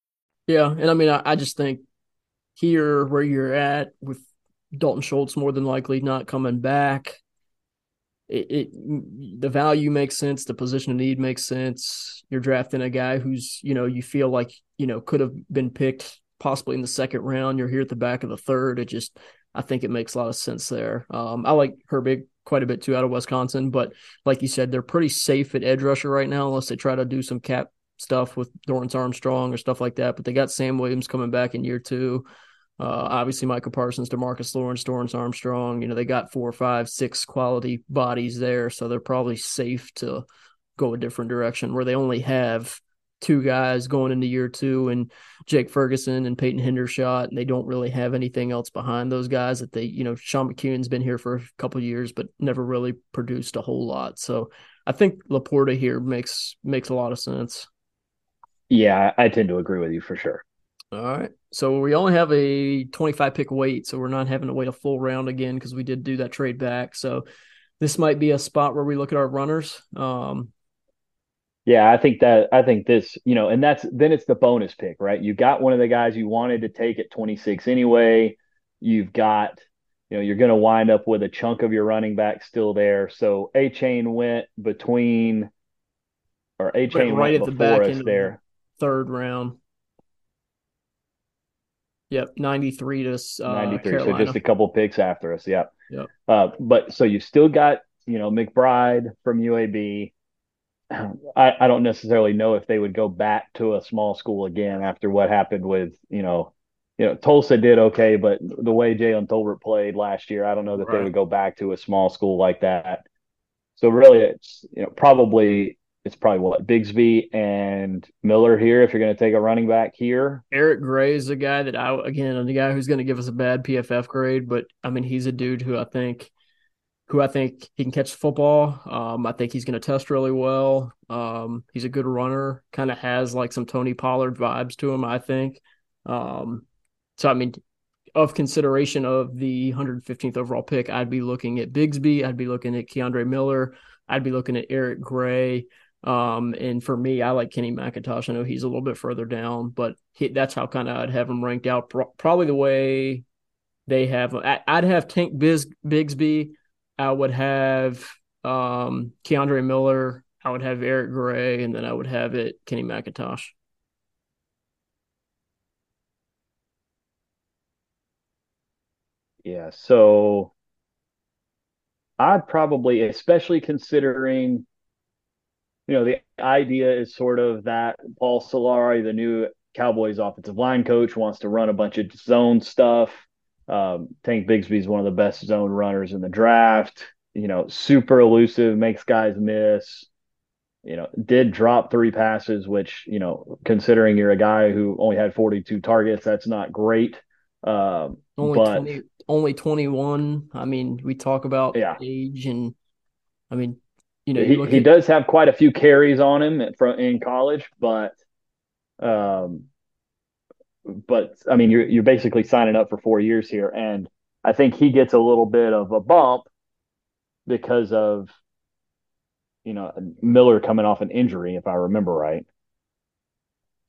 Yeah, and I mean, I, I just think here where you're at with Dalton Schultz more than likely not coming back, it, it, the value makes sense, the position of need makes sense. You're drafting a guy who's you know you feel like you know could have been picked possibly in the second round. You're here at the back of the third. It just I think it makes a lot of sense there. Um, I like Herbig quite a bit too out of Wisconsin, but like you said, they're pretty safe at edge rusher right now unless they try to do some cap stuff with Dorance Armstrong or stuff like that. But they got Sam Williams coming back in year two. Uh, obviously, Micah Parsons, Demarcus Lawrence, Dorance Armstrong. You know, they got four, five, six quality bodies there, so they're probably safe to go a different direction where they only have two guys going into year two and Jake Ferguson and Peyton Hendershot, and they don't really have anything else behind those guys that they, you know, Sean McKeon's been here for a couple years, but never really produced a whole lot. So I think Laporta here makes makes a lot of sense. Yeah, I tend to agree with you for sure. All right. So we only have a 25 pick wait, so we're not having to wait a full round again because we did do that trade back. So this might be a spot where we look at our runners. Um, yeah, I think that I think this, you know, and that's then it's the bonus pick, right? You got one of the guys you wanted to take at 26 anyway. You've got, you know, you're going to wind up with a chunk of your running back still there. So Achane went between, or Achane right went at the back us there third round. Yep, 93 to uh, 93. So just a couple picks after us. Yep. Yep. Uh, but so you still got, you know, McBride from UAB. I, I don't necessarily know if they would go back to a small school again after what happened with, you know, you know, Tulsa did okay, but the way Jalen Tolbert played last year, I don't know that right. they would go back to a small school like that. So really, it's you know probably it's probably what Bigsby and Miller here if you're going to take a running back here. Eric Gray is a guy that I again the guy who's going to give us a bad PFF grade, but I mean he's a dude who I think who I think he can catch the football. Um, I think he's going to test really well. Um, he's a good runner, kind of has like some Tony Pollard vibes to him, I think. Um, so, I mean, of consideration of the 115th overall pick, I'd be looking at Bigsby. I'd be looking at Kendre Miller. I'd be looking at Eric Gray. Um, and for me, I like Kenny McIntosh. I know he's a little bit further down, but he, that's how kind of I'd have him ranked out. Pro- probably the way they have. I, would have Tank Biz, Bigsby. I would have um, Kendre Miller. I would have Eric Gray, and then I would have it Kenny McIntosh. Yeah, so I'd probably, especially considering you know, the idea is sort of that Paul Solari, the new Cowboys offensive line coach, wants to run a bunch of zone stuff. Um, Tank Bigsby is one of the best zone runners in the draft. You know, super elusive, makes guys miss. You know, did drop three passes, which you know, considering you're a guy who only had 42 targets, that's not great. Um, only but 20, only 21. I mean, we talk about yeah. age, and I mean, you know, he, he at, does have quite a few carries on him from in college, but um, but I mean, you're you're basically signing up for four years here, and I think he gets a little bit of a bump because of you know Miller coming off an injury, if I remember right.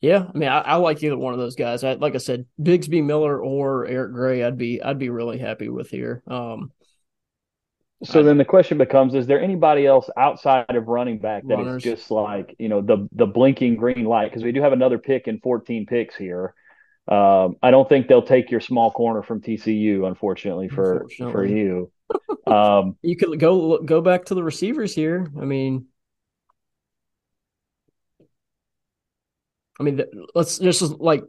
Yeah, I mean, I, I, like either one of those guys. I, like I said, Bigsby Miller or Eric Gray, I'd be I'd be really happy with here. Um, so then the question becomes: Is there anybody else outside of running back that runners. is just like you know the the blinking green light? Because we do have another pick in 14 picks here. Um, I don't think they'll take your small corner from TCU, unfortunately for unfortunately. for you. Um, you could go go back to the receivers here. I mean, I mean, let's just like I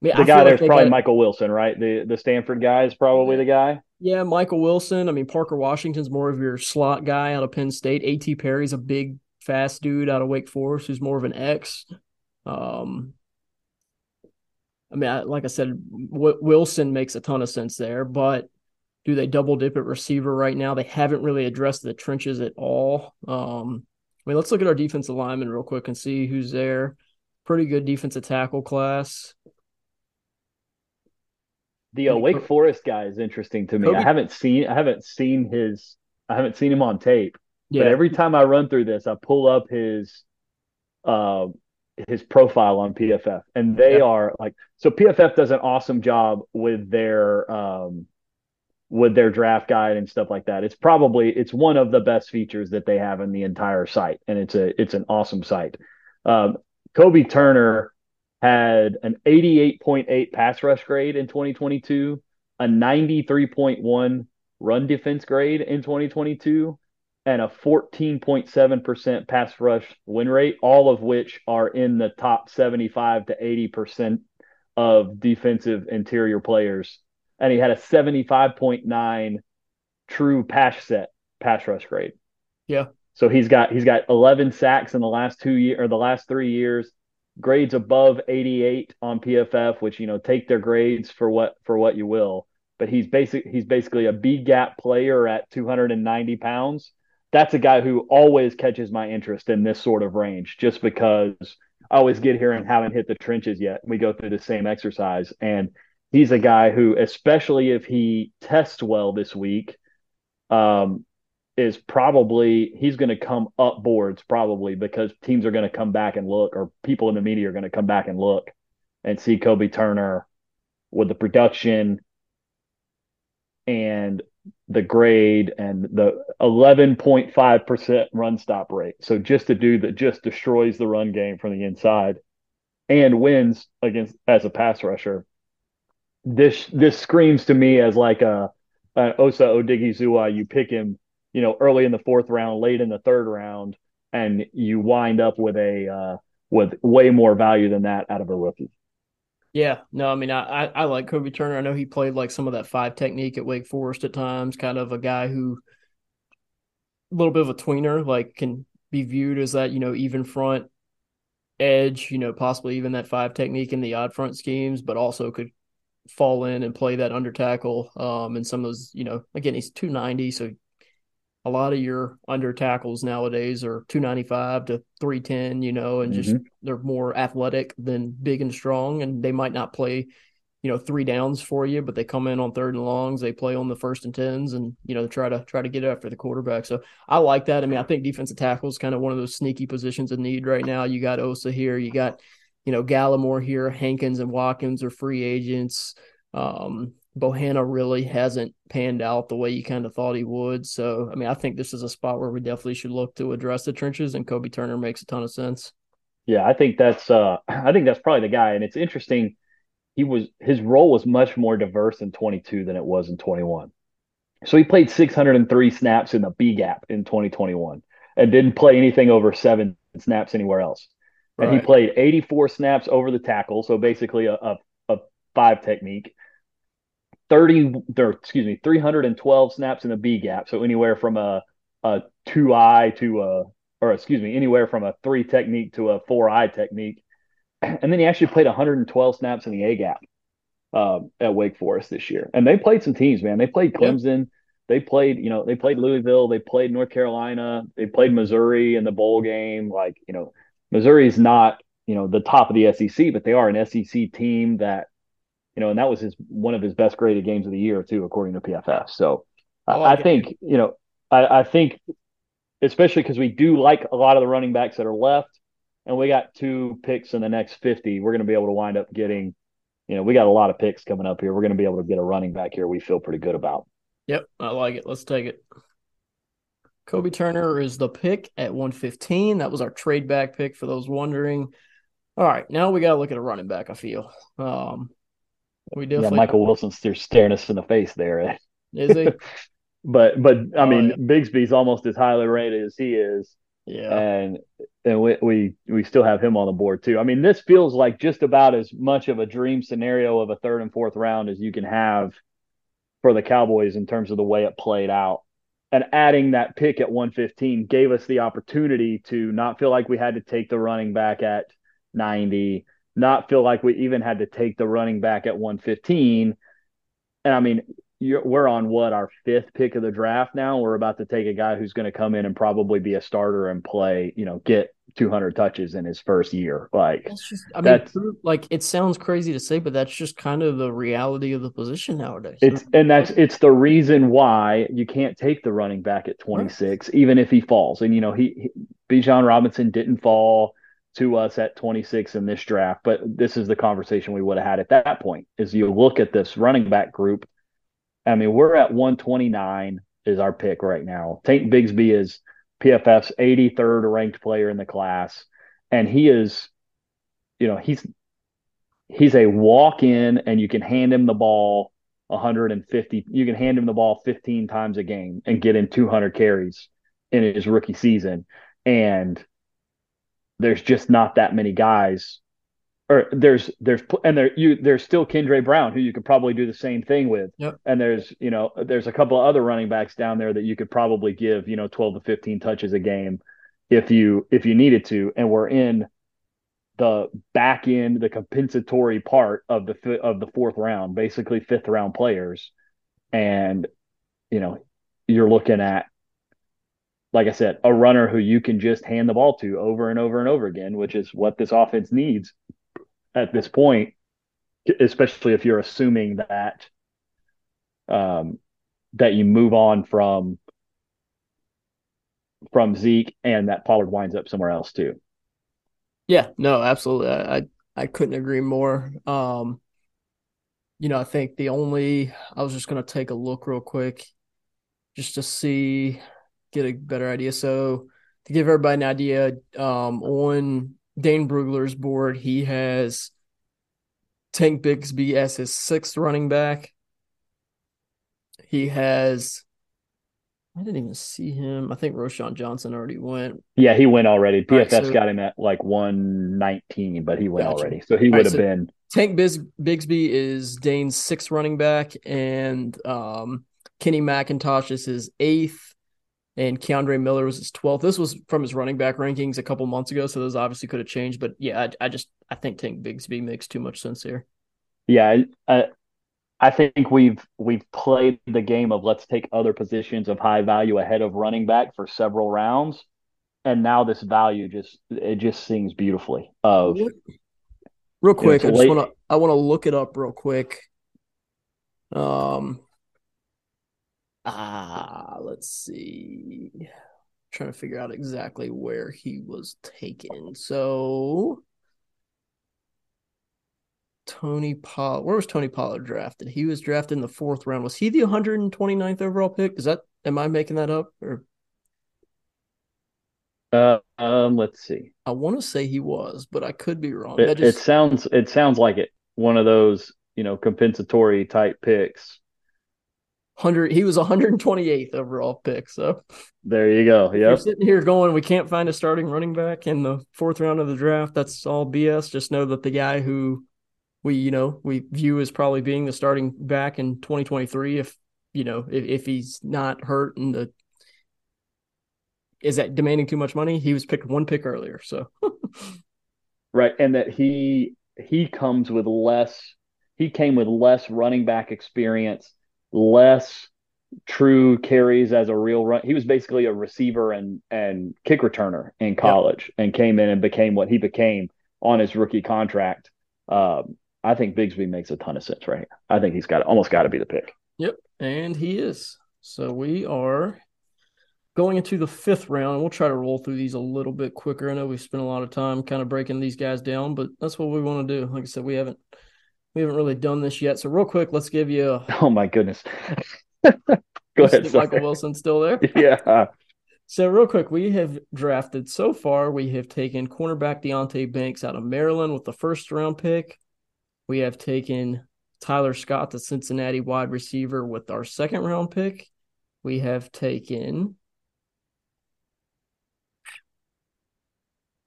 mean, the I guy there's like probably got, Michael Wilson, right? The the Stanford guy is probably the guy. Yeah, Michael Wilson. I mean, Parker Washington's more of your slot guy out of Penn State. A.T. Perry's a big, fast dude out of Wake Forest who's more of an X. Um, I mean, I, like I said, w- Wilson makes a ton of sense there, but do they double dip at receiver right now? They haven't really addressed the trenches at all. Um, I mean, let's look at our defensive lineman real quick and see who's there. Pretty good defensive tackle class. The uh, Wake Forest guy is interesting to me. Kobie. I haven't seen I haven't seen his I haven't seen him on tape. Yeah. But every time I run through this, I pull up his uh, his profile on PFF, and they yeah. are like so. PFF does an awesome job with their um, with their draft guide and stuff like that. It's probably it's one of the best features that they have in the entire site, and it's a it's an awesome site. Um, Kobie Turner had an 88.8 pass rush grade in 2022, a 93.1 run defense grade in 2022, and a 14.7% pass rush win rate, all of which are in the top 75 to 80% of defensive interior players. And he had a 75.9 true pass set pass rush grade. Yeah. So he's got he's got 11 sacks in the last two year or the last three years, grades above 88 on PFF, which you know take their grades for what for what you will. But he's basic he's basically a B gap player at 290 pounds. That's a guy who always catches my interest in this sort of range, just because I always get here and haven't hit the trenches yet. We go through the same exercise, and he's a guy who, especially if he tests well this week, um, is probably he's going to come up boards probably because teams are going to come back and look or people in the media are going to come back and look and see Kobie Turner with the production and the grade and the 11.5% run stop rate. So just a dude that just destroys the run game from the inside and wins against as a pass rusher. This this screams to me as like a Osa Odighizuwa. You pick him you know, early in the fourth round, late in the third round, and you wind up with a uh, with way more value than that out of a rookie. Yeah, no, I mean, I, I like Kobie Turner. I know he played like some of that five technique at Wake Forest at times, kind of a guy who a little bit of a tweener, like can be viewed as that, you know, even front edge, you know, possibly even that five technique in the odd front schemes, but also could fall in and play that under tackle. Um, and some of those, you know, again, he's 290. So a lot of your under tackles nowadays are 295 to 310, you know, and just mm-hmm. they're more athletic than big and strong. And they might not play, you know, three downs for you, but they come in on third and longs. They play on the first and tens and, you know, try to try to get after the quarterback. So I like that. I mean, I think defensive tackle is kind of one of those sneaky positions of need right now. You got Osa here, you got, you know, Gallimore here, Hankins and Watkins are free agents. Um, Bohanna really hasn't panned out the way you kind of thought he would. So, I mean, I think this is a spot where we definitely should look to address the trenches, and Kobie Turner makes a ton of sense. Yeah, I think that's uh, I think that's probably the guy, and it's interesting. He was his role was much more diverse in 22 than it was in 21. So he played 603 snaps in the B gap in 2021 and didn't play anything over seven snaps anywhere else. And right. he played 84 snaps over the tackle, so basically a, a, a five technique 30 or excuse me 312 snaps in the B gap. So anywhere from a a 2i to a or excuse me anywhere from a 3 technique to a 4i technique. And then he actually played 112 snaps in the A gap uh, at Wake Forest this year. And they played some teams man. They played Clemson. Yep. they played you know they played Louisville. They played North Carolina. They played Missouri in the bowl game. Like you know Missouri's not you know the top of the SEC but they are an SEC team that you know, and that was his one of his best graded games of the year too, according to PFF. So oh, I, I think you know, I, I think especially because we do like a lot of the running backs that are left, and we got two picks in the next fifty. We're going to be able to wind up getting, you know, we got a lot of picks coming up here. We're going to be able to get a running back here. We feel pretty good about. Yep, I like it. Let's take it. Kobie Turner is the pick at 115. That was our trade back pick for those wondering. All right, now we got to look at a running back. I feel. Um, we definitely. Yeah, Michael Wilson's still staring us in the face there. Is he? but but I oh, mean, yeah. Bigsby's almost as highly rated as he is. Yeah. And and we, we we still have him on the board too. I mean, this feels like just about as much of a dream scenario of a third and fourth round as you can have for the Cowboys in terms of the way it played out. And adding that pick at 115 gave us the opportunity to not feel like we had to take the running back at 90, not feel like we even had to take the running back at 115. And I mean, we're on what our fifth pick of the draft now. We're about to take a guy who's going to come in and probably be a starter and play, you know, get 200 touches in his first year. Like, that's just, I that's, mean, like it sounds crazy to say, but that's just kind of the reality of the position nowadays. It's and that's it's the reason why you can't take the running back at 26, right. even if he falls. And you know, he, he Bijan Robinson didn't fall to us at 26 in this draft. But this is the conversation we would have had at that point. Is you look at this running back group. I mean, we're at 129 is our pick right now. Tank Bigsby is PFF's 83rd ranked player in the class, and he is, you know, he's he's a walk in, and you can hand him the ball 150. You can hand him the ball 15 times a game and get him 200 carries in his rookie season, and there's just not that many guys or there's there's and there you there's still Kendra Brown who you could probably do the same thing with. Yep. And there's you know there's a couple of other running backs down there that you could probably give you know 12 to 15 touches a game if you if you needed to. And we're in the back end, the compensatory part of the of the fourth round, basically fifth round players, and you know you're looking at like I said, a runner who you can just hand the ball to over and over and over again, which is what this offense needs at this point, especially if you're assuming that um, that you move on from from Zeke and that Pollard winds up somewhere else too. Yeah, no, absolutely. I I, I couldn't agree more. Um, you know, I think the only I was just gonna take a look real quick just to see get a better idea. So to give everybody an idea, um, on Dane Brugler's board, he has Tank Bigsby as his sixth running back. He has I didn't even see him. I think Roschon Johnson already went. Yeah, he went already. PFS right, so, got him at like 119, but he went gotcha. already. So he would right, have so been. Tank Bis- Bigsby is Dane's sixth running back, and um, Kenny McIntosh is his eighth and Kendre Miller was his 12th. This was from his running back rankings a couple months ago, so those obviously could have changed. But yeah, I, I just I think Tank Bigsby makes too much sense here. Yeah, I, I think we've we've played the game of let's take other positions of high value ahead of running back for several rounds, and now this value just it just sings beautifully. Of real quick, I just want to I want to look it up real quick. Um, ah, let's see. I'm trying to figure out exactly where he was taken. So Tony Pollard. Where was Tony Pollard drafted? He was drafted in the fourth round. Was he the 129th overall pick? Is that am I making that up or? Uh, um, let's see. I want to say he was, but I could be wrong. It, just... it sounds it sounds like it. One of those you know compensatory type picks. Hundred. He was 128th overall pick. So there you go. Yeah. You're sitting here going, we can't find a starting running back in the fourth round of the draft. That's all BS. Just know that the guy who we you know we view as probably being the starting back in 2023 if you know if, if he's not hurt and the is that demanding too much money he was picked one pick earlier so right and that he he comes with less he came with less running back experience less true carries as a real run he was basically a receiver and and kick returner in college yep. and came in and became what he became on his rookie contract um, I think Bigsby makes a ton of sense right here. I think he's got almost got to be the pick. Yep, and he is. So we are going into the fifth round. We'll try to roll through these a little bit quicker. I know we've spent a lot of time kind of breaking these guys down, but that's what we want to do. Like I said, we haven't we haven't really done this yet. So real quick, let's give you. A... Oh my goodness. Go ahead. Michael Wilson still there? Yeah. So real quick, we have drafted so far. We have taken cornerback Deonte Banks out of Maryland with the first round pick. We have taken Tyler Scott, the Cincinnati wide receiver, with our second round pick. We have taken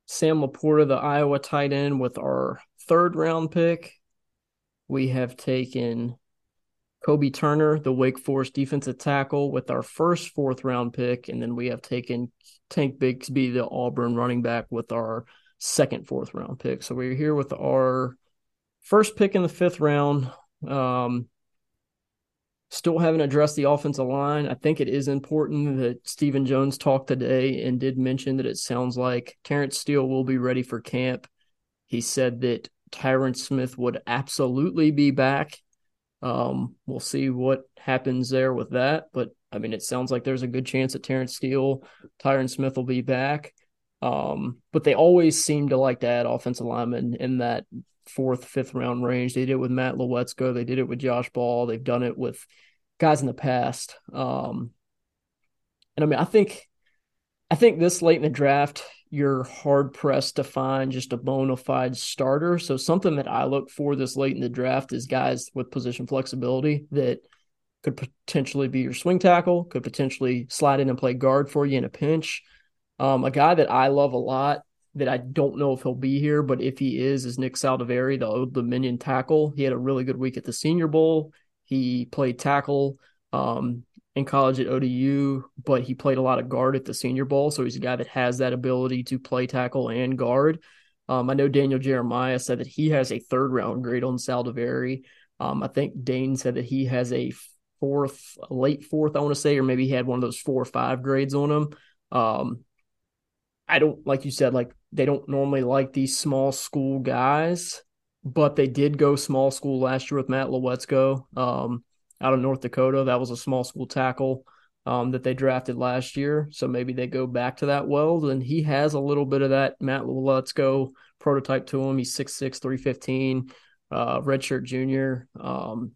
Sam LaPorta, the Iowa tight end, with our third round pick. We have taken Kobie Turner, the Wake Forest defensive tackle, with our first fourth round pick. And then we have taken Tank Bigsby, the Auburn running back, with our second fourth round pick. So we're here with our first pick in the fifth round. Um, still haven't addressed the offensive line. I think it is important that Stephen Jones talked today and did mention that it sounds like Terence Steele will be ready for camp. He said that Tyron Smith would absolutely be back. Um, we'll see what happens there with that. But I mean, it sounds like there's a good chance that Terence Steele, Tyron Smith will be back. Um, but they always seem to like to add offensive linemen in that fourth, fifth round range. They did it with Matt Waletzko. They did it with Josh Ball. They've done it with guys in the past. Um, and I mean, I think, I think this late in the draft, you're hard pressed to find just a bona fide starter. So something that I look for this late in the draft is guys with position flexibility that could potentially be your swing tackle, could potentially slide in and play guard for you in a pinch. Um, a guy that I love a lot that I don't know if he'll be here, but if he is, is Nick Saldiveri, the Old Dominion tackle. He had a really good week at the Senior Bowl. He played tackle um, in college at ODU, but he played a lot of guard at the Senior Bowl. So he's a guy that has that ability to play tackle and guard. Um, I know Daniel Jeremiah said that he has a third round grade on Saldiveri. Um, I think Dane said that he has a fourth, late fourth, I want to say, or maybe he had one of those four or five grades on him. Um, I don't like you said like they don't normally like these small school guys, but they did go small school last year with Matt Waletzko um, out of North Dakota. That was a small school tackle um, that they drafted last year. So maybe they go back to that well. And he has a little bit of that Matt Waletzko prototype to him. He's 6'6, 315, uh, redshirt junior. Um,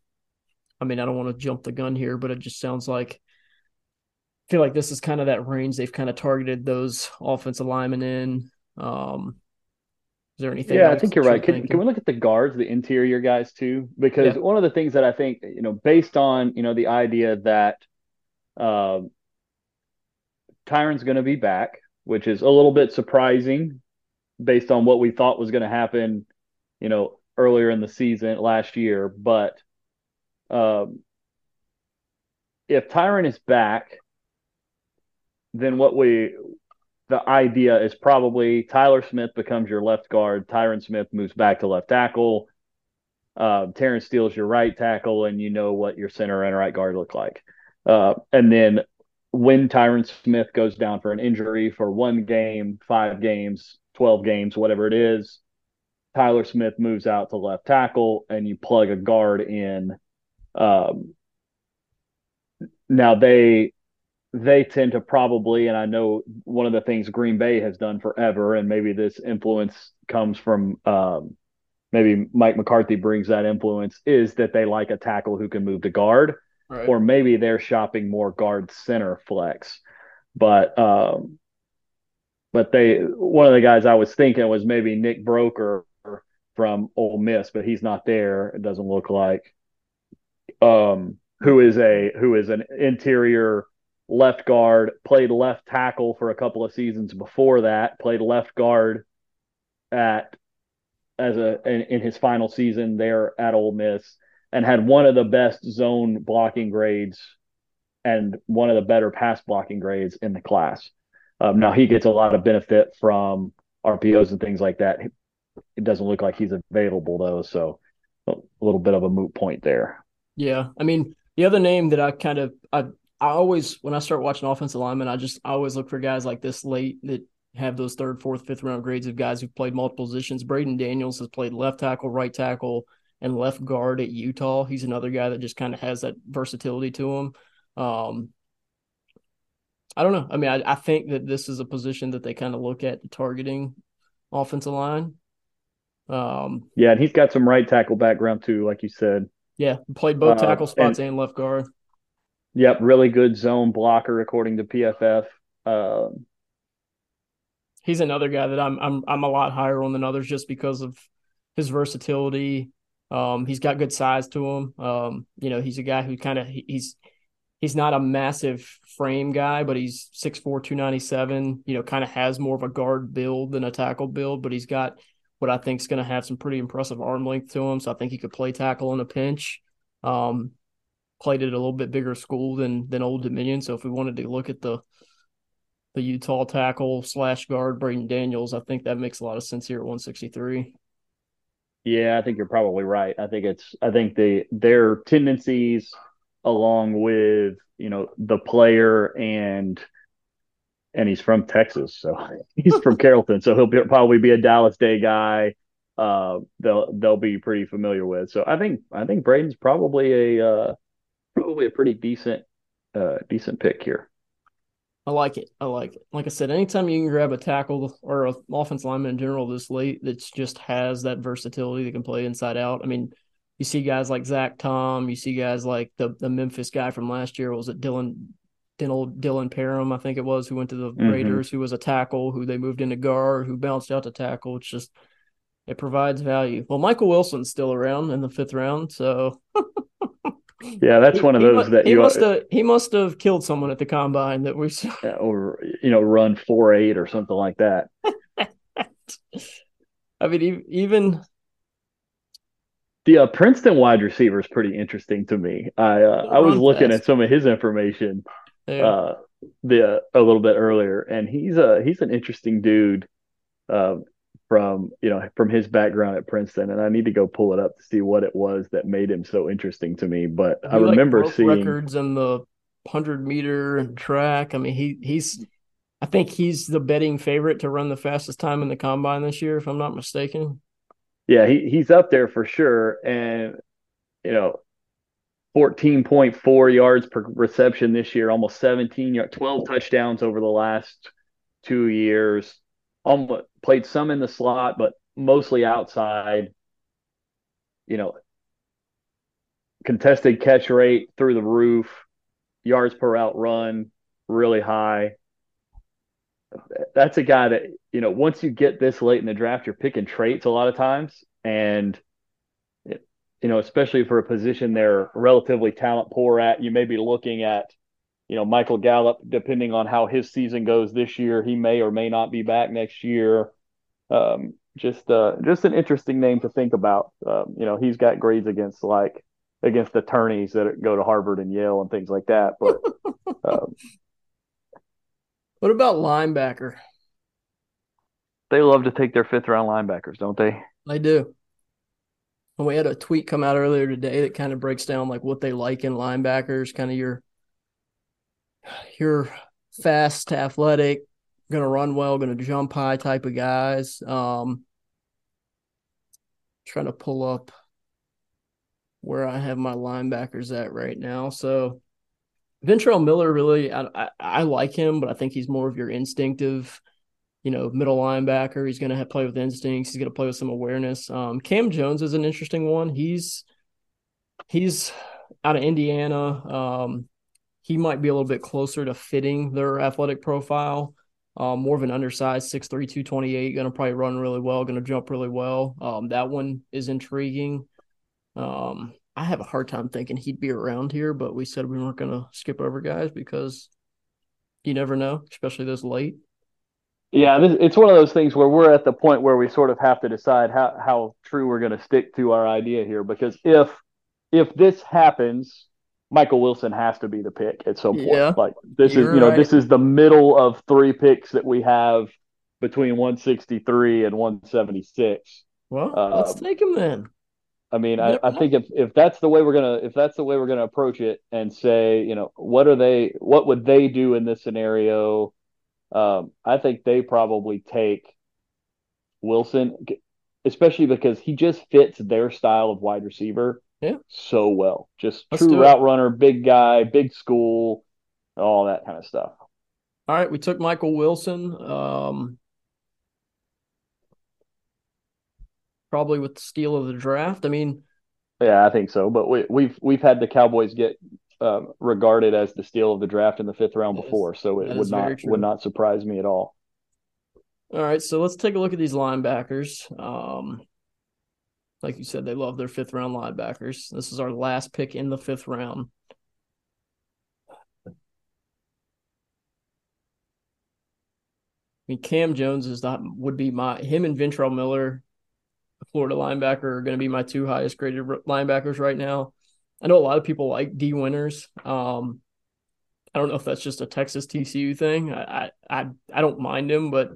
I mean, I don't want to jump the gun here, but it just sounds like feel like this is kind of that range they've kind of targeted those offensive linemen in. Um, there anything? Yeah, I think you're right. Can, can, we look at the guards, the interior guys too? Because yeah. one of the things that I think, you know, based on, you know, the idea that uh, Tyron's going to be back, which is a little bit surprising based on what we thought was going to happen, you know, earlier in the season last year. But um, if Tyron is back, then what we the idea is probably Tyler Smith becomes your left guard, Tyron Smith moves back to left tackle. Uh, Terence Steele's your right tackle, and you know what your center and right guard look like. Uh, and then when Tyron Smith goes down for an injury for one game, five games, 12 games, whatever it is, Tyler Smith moves out to left tackle and you plug a guard in. Um, now they they tend to probably, and I know one of the things Green Bay has done forever, and maybe this influence comes from um, maybe Mike McCarthy brings that influence, is that they like a tackle who can move to guard right. or maybe they're shopping more guard center flex. But um, but they one of the guys I was thinking was maybe Nick Broeker from Ole Miss, but he's not there. It doesn't look like. Um, who is a who is an interior left guard, played left tackle for a couple of seasons before that, played left guard at as a in, in his final season there at Ole Miss and had one of the best zone blocking grades and one of the better pass blocking grades in the class. Um, now he gets a lot of benefit from RPOs and things like that. It doesn't look like he's available though, so a little bit of a moot point there. Yeah, I mean the other name that I kind of I I always when I start watching offensive linemen, I just I always look for guys like this late that have those third, fourth, fifth round grades of guys who've played multiple positions. Braden Daniels has played left tackle, right tackle, and left guard at Utah. He's another guy that just kind of has that versatility to him. Um, I don't know. I mean, I, I, think that this is a position that they kind of look at targeting offensive line. Um, yeah, and he's got some right tackle background too, like you said. Yeah, played both uh, tackle uh, spots and, and, left guard. Yep, really good zone blocker according to PFF. Uh, he's another guy that I'm I'm I'm a lot higher on than others just because of his versatility um, he's got good size to him. Um, you know, he's a guy who kind of he's he's not a massive frame guy, but he's 6'4", 297, You know, kind of has more of a guard build than a tackle build, but he's got what I think is going to have some pretty impressive arm length to him. So I think he could play tackle in a pinch. Um, played at a little bit bigger school than than Old Dominion. So if we wanted to look at the the Utah tackle slash guard Braden Daniels, I think that makes a lot of sense here at 163. Yeah, I think you're probably right. I think it's I think the their tendencies along with, you know, the player and and he's from Texas, so he's from Carrollton, so he'll be, probably be a Dallas Day guy. Uh, they'll they'll be pretty familiar with. So I think I think Braden's probably a uh, probably a pretty decent uh, decent pick here. I like it. I like it. Like I said, anytime you can grab a tackle or an offense lineman in general this late that just has that versatility that can play inside out. I mean, you see guys like Zach Tom, you see guys like the the Memphis guy from last year. Was it Dylan Dylan Dylan Parham, I think it was, who went to the mm-hmm. Raiders, who was a tackle, who they moved into guard, who bounced out to tackle. It's just it provides value. Well, Michael Wilson's still around in the fifth round, so Yeah, that's one of those he, that you must have he must have killed someone at the combine that we saw. Or you know, run four eight or something like that. I mean, even the uh, Princeton wide receiver is pretty interesting to me. I uh, I was looking fast. at some of his information yeah. uh, the a little bit earlier, and he's a he's an interesting dude. Uh, from you know from his background at Princeton, and I need to go pull it up to see what it was that made him so interesting to me. But he I remember like seeing records in the hundred meter track. I mean, he he's I think he's the betting favorite to run the fastest time in the combine this year, if I'm not mistaken. Yeah, he he's up there for sure, and you know. 14.4 yards per reception this year, almost 17 12 touchdowns over the last two years almost played some in the slot, but mostly outside. You know, contested catch rate through the roof, yards per out run really high. That's a guy that, you know, once you get this late in the draft, you're picking traits a lot of times. And, you know, especially for a position they're relatively talent poor at, you may be looking at you know, Michael Gallup, depending on how his season goes this year, he may or may not be back next year. Um, just uh, just an interesting name to think about. Um, you know, he's got grades against like against attorneys that go to Harvard and Yale and things like that. But um, what about linebacker? They love to take their fifth round linebackers, don't they? They do. And we had a tweet come out earlier today that kind of breaks down like what they like in linebackers, kind of your your fast, athletic, gonna run well, gonna jump high type of guys. Um trying to pull up where I have my linebackers at right now. So Ventrell Miller really I, I, I like him, but I think he's more of your instinctive you know, middle linebacker. He's going to play with instincts. He's going to play with some awareness. Um, Cam Jones is an interesting one. He's he's out of Indiana. Um, he might be a little bit closer to fitting their athletic profile. Um, more of an undersized 6'3", 228, going to probably run really well, going to jump really well. Um, that one is intriguing. Um, I have a hard time thinking he'd be around here, but we said we weren't going to skip over guys because you never know, especially this late. Yeah, this, it's one of those things where we're at the point where we sort of have to decide how, how true we're going to stick to our idea here. Because if if this happens, Michael Wilson has to be the pick at some point. Yeah, like this is you know right. this is the middle of three picks that we have between 163 and 176. Well, um, let's take him then. I mean, I, I think if, if that's the way we're gonna if that's the way we're gonna approach it and say, you know, what are they what would they do in this scenario? Um, I think they probably take Wilson, especially because he just fits their style of wide receiver yeah. so well. Just Let's true route runner, big guy, big school, all that kind of stuff. All right, we took Michael Wilson. Um, probably with the steal of the draft. I mean, yeah, I think so. But we, we've we've had the Cowboys get uh, regarded as the steal of the draft in the fifth round before, so it would not would not surprise me at all. All right, so let's take a look at these linebackers. Um, like you said, they love their fifth round linebackers. This is our last pick in the fifth round. I mean, Cam Jones is not would be my him and Ventrell Miller, the Florida linebacker, are going to be my two highest graded linebackers right now. I know a lot of people like Dee Winters. Um, I don't know if that's just a Texas TCU thing. I, I I don't mind him, but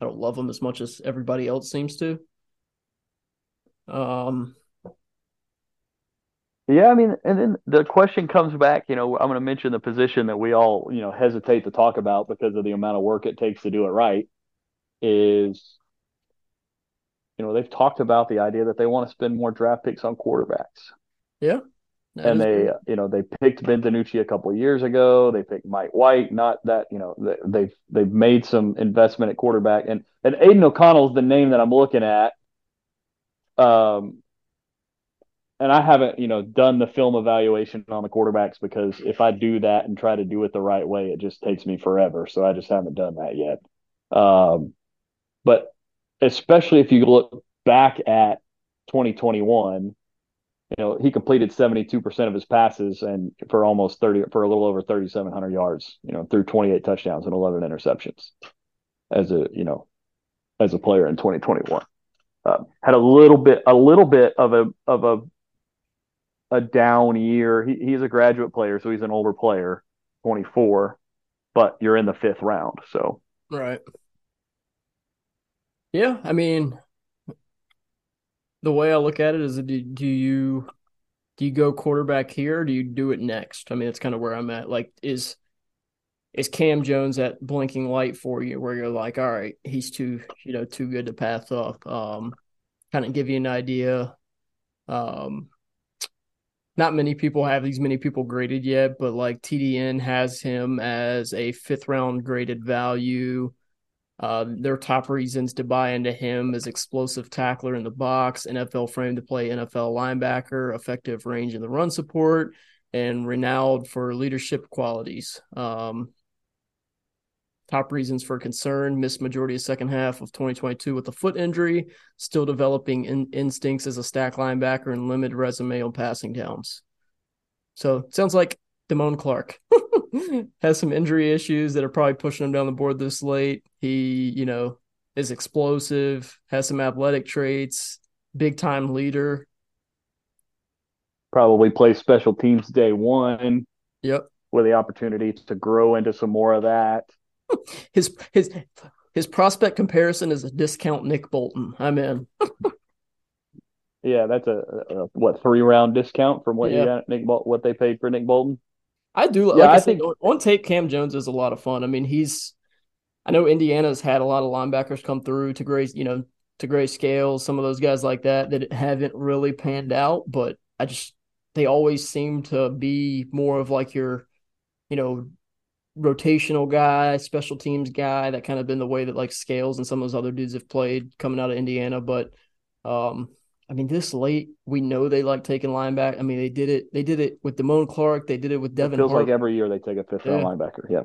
I don't love him as much as everybody else seems to. Um. Yeah, I mean, and then the question comes back. You know, I'm going to mention the position that we all you know hesitate to talk about because of the amount of work it takes to do it right. Is you know they've talked about the idea that they want to spend more draft picks on quarterbacks. Yeah. And they, good. you know, they picked Ben DiNucci a couple years ago. They picked Mike White. Not that, you know, they, they've they've made some investment at quarterback. And and Aidan O'Connell is the name that I'm looking at. Um, and I haven't, you know, done the film evaluation on the quarterbacks because if I do that and try to do it the right way, it just takes me forever. So I just haven't done that yet. Um, but especially if you look back at 2021 you know, he completed 72% of his passes and for almost 30 for a little over 3700 yards, you know, through 28 touchdowns and 11 interceptions as a, you know, as a player in 2021. Uh, had a little bit a little bit of a of a a down year. He, he's a graduate player, so he's an older player, 24, but you're in the fifth round, so right. Yeah, I mean, the way I look at it is, do, do you do you go quarterback here? do you do it next? I mean, that's kind of where I'm at. Like, is is Cam Jones that blinking light for you, where you're like, all right, he's too you know too good to pass up. Um, kind of give you an idea. Um, not many people have these many people graded yet, but like TDN has him as a fifth round graded value. Uh, their top reasons to buy into him is explosive tackler in the box, NFL frame to play NFL linebacker, effective range in the run support, and renowned for leadership qualities. Um, top reasons for concern missed majority of second half of 2022 with a foot injury, still developing in- instincts as a stack linebacker, and limited resume on passing downs. So sounds like Damone Clark. has some injury issues that are probably pushing him down the board this late. He, you know, is explosive, has some athletic traits, big time leader. Probably play special teams day one. Yep. With the opportunity to grow into some more of that. his his his prospect comparison is a discount Nick Bolton. I'm in. Yeah, that's a, a what three round discount from what yeah. you got Nick Bol- what they paid for Nick Bolton. I do. Yeah, like I, I think said, on tape, Cam Jones is a lot of fun. I mean, he's. I know Indiana's had a lot of linebackers come through to Gray, you know, Tegray Scales, some of those guys like that that haven't really panned out, but I just they always seem to be more of like your, you know, rotational guy, special teams guy. That kind of been the way that like Scales and some of those other dudes have played coming out of Indiana. But um, I mean, this late, we know they like taking linebacker. I mean, they did it. They did it with Damone Clark. They did it with Devin. It feels Hart. like every year they take a fifth round linebacker. Yeah.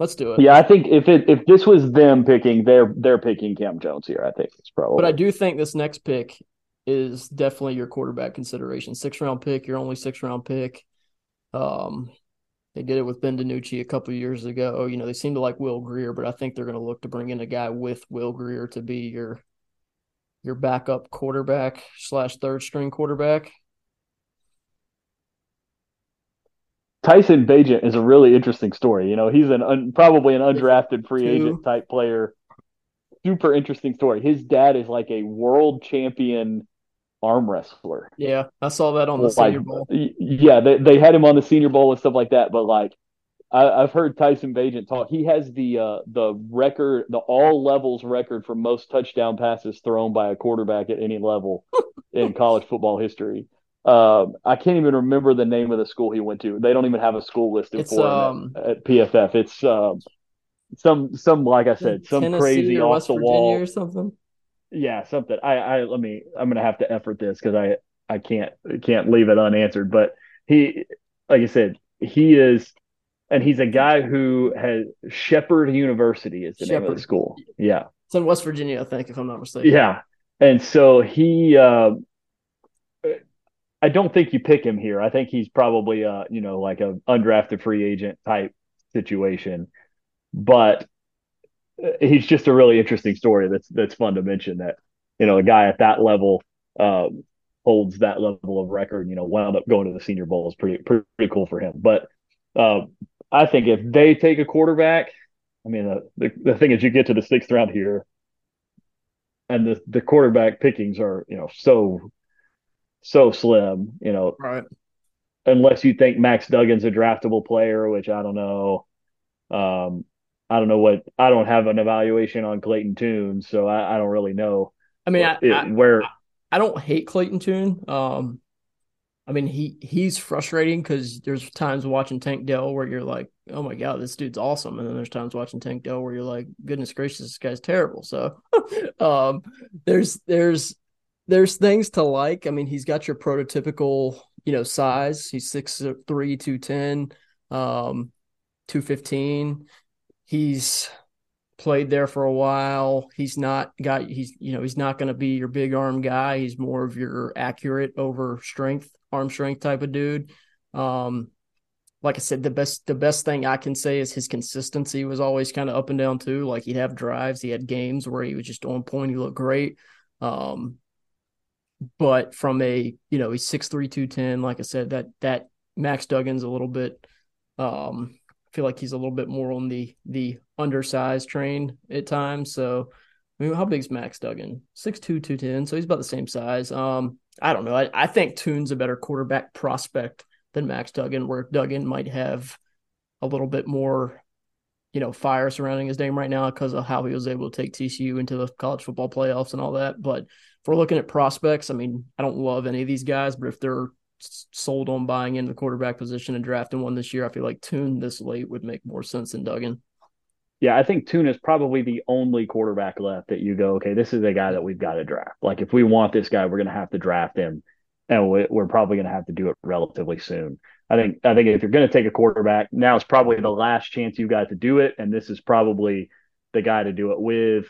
Let's do it. Yeah, I think if it if this was them picking, they're they're picking Cam Jones here. I think it's probably. But I do think this next pick is definitely your quarterback consideration. Six round pick, your only six round pick. Um, they did it with Ben DiNucci a couple years ago. You know, they seem to like Will Grier, but I think they're going to look to bring in a guy with Will Grier to be your your backup quarterback slash third string quarterback. Tyson Bagent is a really interesting story. You know, he's an un, probably an undrafted free agent type player. Super interesting story. His dad is like a world champion arm wrestler. Yeah, I saw that on the like, Senior Bowl. Yeah, they, they had him on the Senior Bowl and stuff like that. But like, I, have heard Tyson Bagent talk. He has the uh, the record, the all levels record for most touchdown passes thrown by a quarterback at any level in college football history. Um, I can't even remember the name of the school he went to. They don't even have a school listed it's, for um, him at, at, PFF. It's um, some some like I said, some Tennessee crazy off the wall or something. Yeah, something. I I let me. I'm gonna have to effort this because I I can't can't leave it unanswered. But he, like I said, he is, and he's a guy who has Shepherd University is the Shepherd. name of the school. Yeah, it's in West Virginia, I think, if I'm not mistaken. Yeah, and so he. Uh, I don't think you pick him here. I think he's probably a you know like a undrafted free agent type situation, but he's just a really interesting story. That's that's fun to mention that you know a guy at that level um, holds that level of record. You know, wound up going to the Senior Bowl is pretty pretty, pretty cool for him. But uh, I think if they take a quarterback, I mean the, the the thing is you get to the sixth round here, and the the quarterback pickings are you know so so slim, you know. Right. Unless you think Max Duggan's a draftable player, which I don't know. Um, I don't know what I don't have an evaluation on Clayton Tune, so I, I don't really know. I mean, I, it, I, where I don't hate Clayton Tune. Um, I mean, he he's frustrating because there's times watching Tank Dell where you're like, oh my god, this dude's awesome, and then there's times watching Tank Dell where you're like, goodness gracious, this guy's terrible. So, um, there's there's there's things to like. I mean, he's got your prototypical, you know, size. He's six three, two ten, um, two fifteen. He's played there for a while. He's not got he's you know, he's not gonna be your big arm guy. He's more of your accurate over strength, arm strength type of dude. Um, like I said, the best the best thing I can say is his consistency was always kind of up and down too. Like he'd have drives, he had games where he was just on point, he looked great. Um, but from a you know he's six three two ten. Like I said, that that Max Duggan's a little bit. Um, feel like he's a little bit more on the the undersized train at times. So, I mean, how Max Duggan? Six two two ten. So he's about the same size. Um, I don't know. I, I think Tune's a better quarterback prospect than Max Duggan, where Duggan might have a little bit more you know, fire surrounding his name right now because of how he was able to take TCU into the college football playoffs and all that. But if we're looking at prospects, I mean, I don't love any of these guys, but if they're sold on buying into the quarterback position and drafting one this year, I feel like Tune this late would make more sense than Duggan. Yeah, I think Tune is probably the only quarterback left that you go, okay, this is a guy that we've got to draft. Like, if we want this guy, we're going to have to draft him, and we're probably going to have to do it relatively soon. I think I think if you're going to take a quarterback, now is probably the last chance you got to do it, and this is probably the guy to do it with.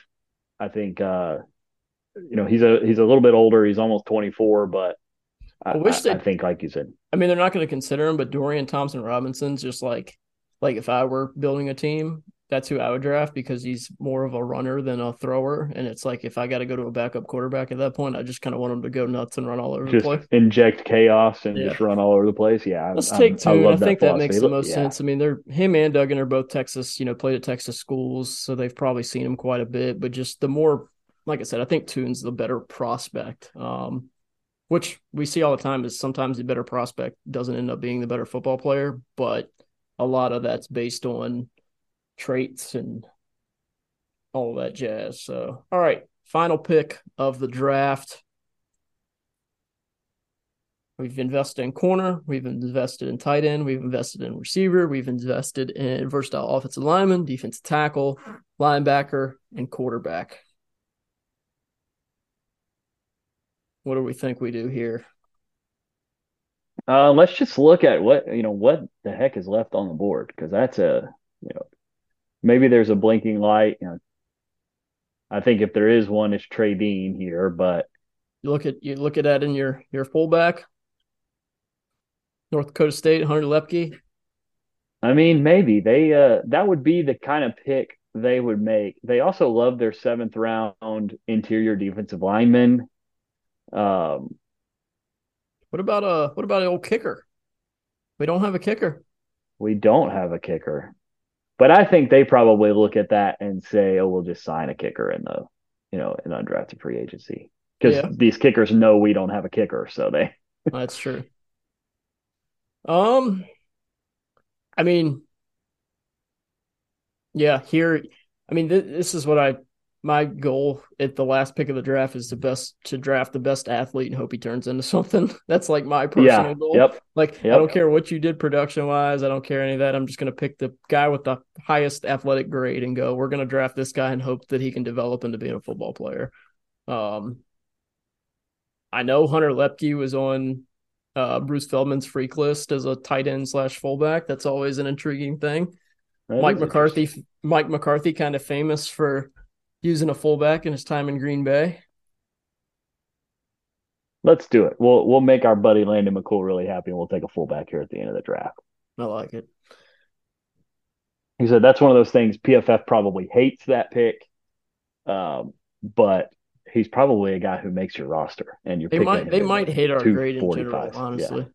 I think uh, you know he's a he's a little bit older. He's almost 24, but I, I wish I think like you said. I mean, they're not going to consider him, but Dorian Thompson Robinson's just like like if I were building a team, that's who I would draft because he's more of a runner than a thrower. And it's like if I got to go to a backup quarterback at that point, I just kind of want him to go nuts and run all over just the place. Inject chaos and yeah. just run all over the place. Yeah. Let's take Tune. I, I think that, that makes the most yeah. sense. I mean, they're him and Duggan are both Texas, you know, played at Texas schools, so they've probably seen him quite a bit. But just the more, like I said, I think Tune's the better prospect. Um, which we see all the time is sometimes the better prospect doesn't end up being the better football player, but a lot of that's based on traits and all that jazz. So, all right, final pick of the draft. We've invested in corner, we've invested in tight end, we've invested in receiver, we've invested in versatile offensive lineman, defensive tackle, linebacker, and quarterback. What do we think we do here? Uh, let's just look at what you know what the heck is left on the board because that's a you know maybe there's a blinking light. You know, I think if there is one, it's Trey Dean here, but you look at you look at that in your your fullback, North Dakota State, Hunter Luepke. I mean, maybe they uh that would be the kind of pick they would make. They also love their seventh round interior defensive lineman. Um, what about uh what about an old kicker? We don't have a kicker. We don't have a kicker. But I think they probably look at that and say, "Oh, we'll just sign a kicker in the, you know, in undrafted free agency." Because yeah. these kickers know we don't have a kicker, so they. That's true. Um, I mean, yeah, here, I mean, th- this is what I my goal at the last pick of the draft is the best to draft the best athlete and hope he turns into something. That's like my personal yeah, goal. Yep. Like yep. I don't care what you did production wise. I don't care any of that. I'm just going to pick the guy with the highest athletic grade and go, we're going to draft this guy and hope that he can develop into being a football player. Um, I know Hunter Luepke was on uh, Bruce Feldman's freak list as a tight end slash fullback. That's always an intriguing thing. That Mike McCarthy, Mike McCarthy, kind of famous for using a fullback in his time in Green Bay? Let's do it. We'll we'll make our buddy Landon McCool really happy, and we'll take a fullback here at the end of the draft. I like it. He said that's one of those things. PFF probably hates that pick, um, but he's probably a guy who makes your roster, and you're they might they might hate our grade in general. Honestly, yeah.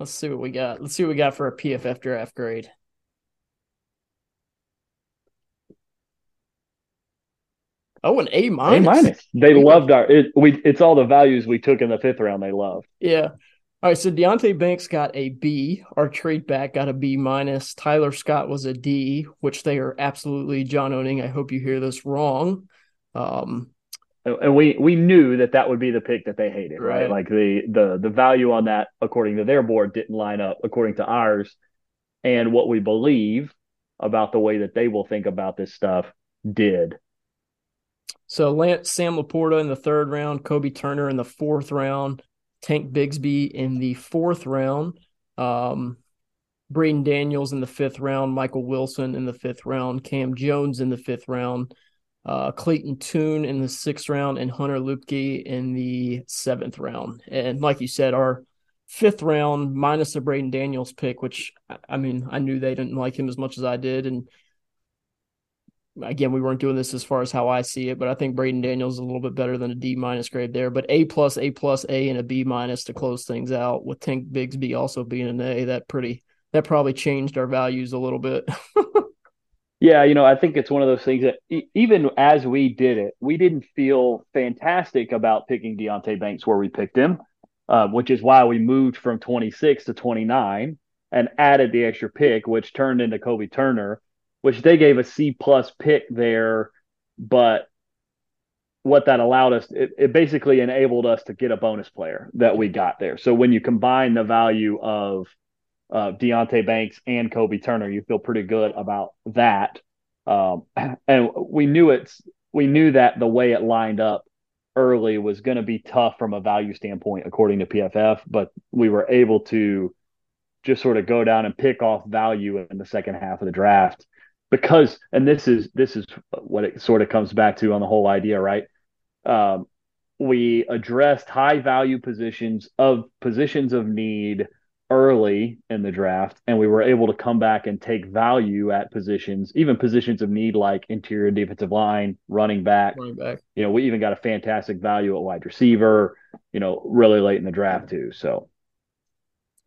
let's see what we got. Let's see what we got for a PFF draft grade. Oh, an A minus. A minus. They loved our. It, we. It's all the values we took in the fifth round. They loved. Yeah. All right. So Deonte Banks got a B. Our trade back got a B minus. Tyler Scott was a D, which they are absolutely John owning. I hope you hear this wrong. Um, and we we knew that that would be the pick that they hated, right? right? Like the the the value on that, according to their board, didn't line up according to ours, and what we believe about the way that they will think about this stuff did. So Lance Sam LaPorta in the third round, Kobie Turner in the fourth round, Tank Bigsby in the fourth round, um, Braeden Daniels in the fifth round, Michael Wilson in the fifth round, Cam Jones in the fifth round, uh, Clayton Tune in the sixth round, and Hunter Luepke in the seventh round. And like you said, our fifth round minus the Braeden Daniels pick, which I mean, I knew they didn't like him as much as I did, and again, we weren't doing this as far as how I see it, but I think Braeden Daniels is a little bit better than a D minus grade there. But A plus, A plus, A, and a B minus to close things out. With Tank Bigsby also being an A, that pretty that probably changed our values a little bit. yeah, you know, I think it's one of those things that e- even as we did it, we didn't feel fantastic about picking Deonte Banks where we picked him, uh, which is why we moved from 26 to 29 and added the extra pick, which turned into Kobie Turner which they gave a C plus pick there, but what that allowed us, it, it, basically enabled us to get a bonus player that we got there. So when you combine the value of uh, Deonte Banks and Kobie Turner, you feel pretty good about that. Um, and we knew it's we knew that the way it lined up early was going to be tough from a value standpoint, according to PFF. But we were able to just sort of go down and pick off value in the second half of the draft because and this is this is what it sort of comes back to on the whole idea right? Um, we addressed high value positions of positions of need early in the draft and we were able to come back and take value at positions even positions of need like interior defensive line running back. Running back. You know we even got a fantastic value at wide receiver you know really late in the draft too so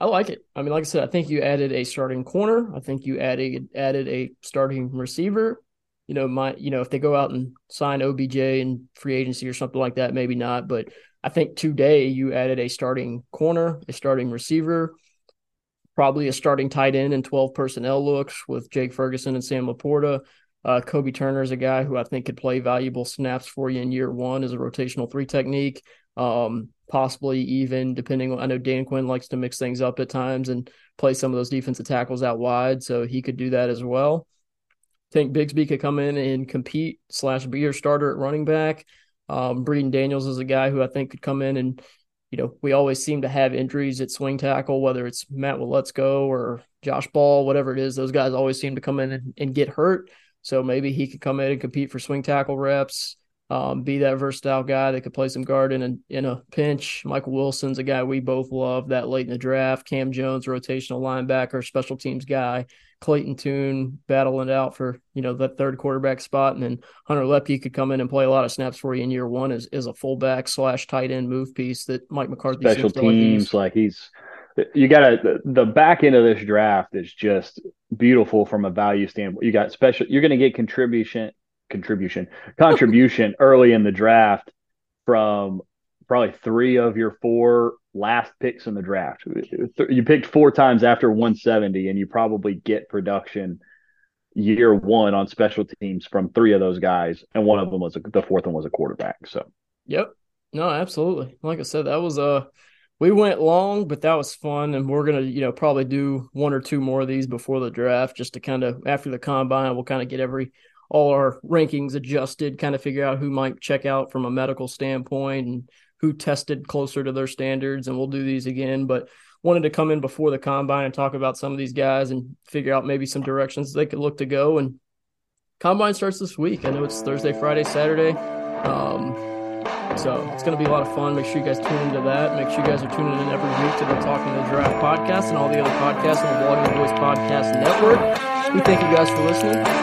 I like it. I mean, like I said, I think you added a starting corner. I think you added added a starting receiver. You know, my you know, if they go out and sign OBJ in free agency or something like that, maybe not. But I think today you added a starting corner, a starting receiver, probably a starting tight end and 12 personnel looks with Jake Ferguson and Sam LaPorta. Uh, Kobie Turner is a guy who I think could play valuable snaps for you in year one as a rotational three technique. Um, possibly even depending on, I know Dan Quinn likes to mix things up at times and play some of those defensive tackles out wide. So he could do that as well. I think Bigsby could come in and compete slash be your starter at running back. Um, Braeden Daniels is a guy who I think could come in and you know, we always seem to have injuries at swing tackle, whether it's Matt Waletzko or Josh Ball, whatever it is. Those guys always seem to come in and, and get hurt. So maybe he could come in and compete for swing tackle reps, um, be that versatile guy that could play some guard in a, in a pinch. Michael Wilson's a guy we both love that late in the draft. Cam Jones, rotational linebacker, special teams guy. Clayton Tune battling it out for you know that third quarterback spot, and then Hunter Luepke could come in and play a lot of snaps for you in year one as, as a fullback slash tight end move piece that Mike McCarthy special teams like, like he's you got to the back end of this draft is just beautiful from a value standpoint. You got special. You're going to get contribution, contribution, contribution early in the draft from probably three of your four last picks in the draft. You picked four times after 170, and you probably get production year one on special teams from three of those guys, and one of them was a, the fourth one was a quarterback. So, yep, no, absolutely. Like I said, that was a uh, we went long, but that was fun, and we're gonna you know probably do one or two more of these before the draft, just to kind of after the combine, we'll kind of get every all our rankings adjusted, kind of figure out who might check out from a medical standpoint and who tested closer to their standards, and we'll do these again. But wanted to come in before the combine and talk about some of these guys and figure out maybe some directions they could look to go. And combine starts this week. I know it's Thursday, Friday, Saturday. Um, so it's going to be a lot of fun. Make sure you guys tune into that. Make sure you guys are tuning in every week to the Talking the Draft podcast and all the other podcasts on the Blogging Boys Podcast Network. We thank you guys for listening.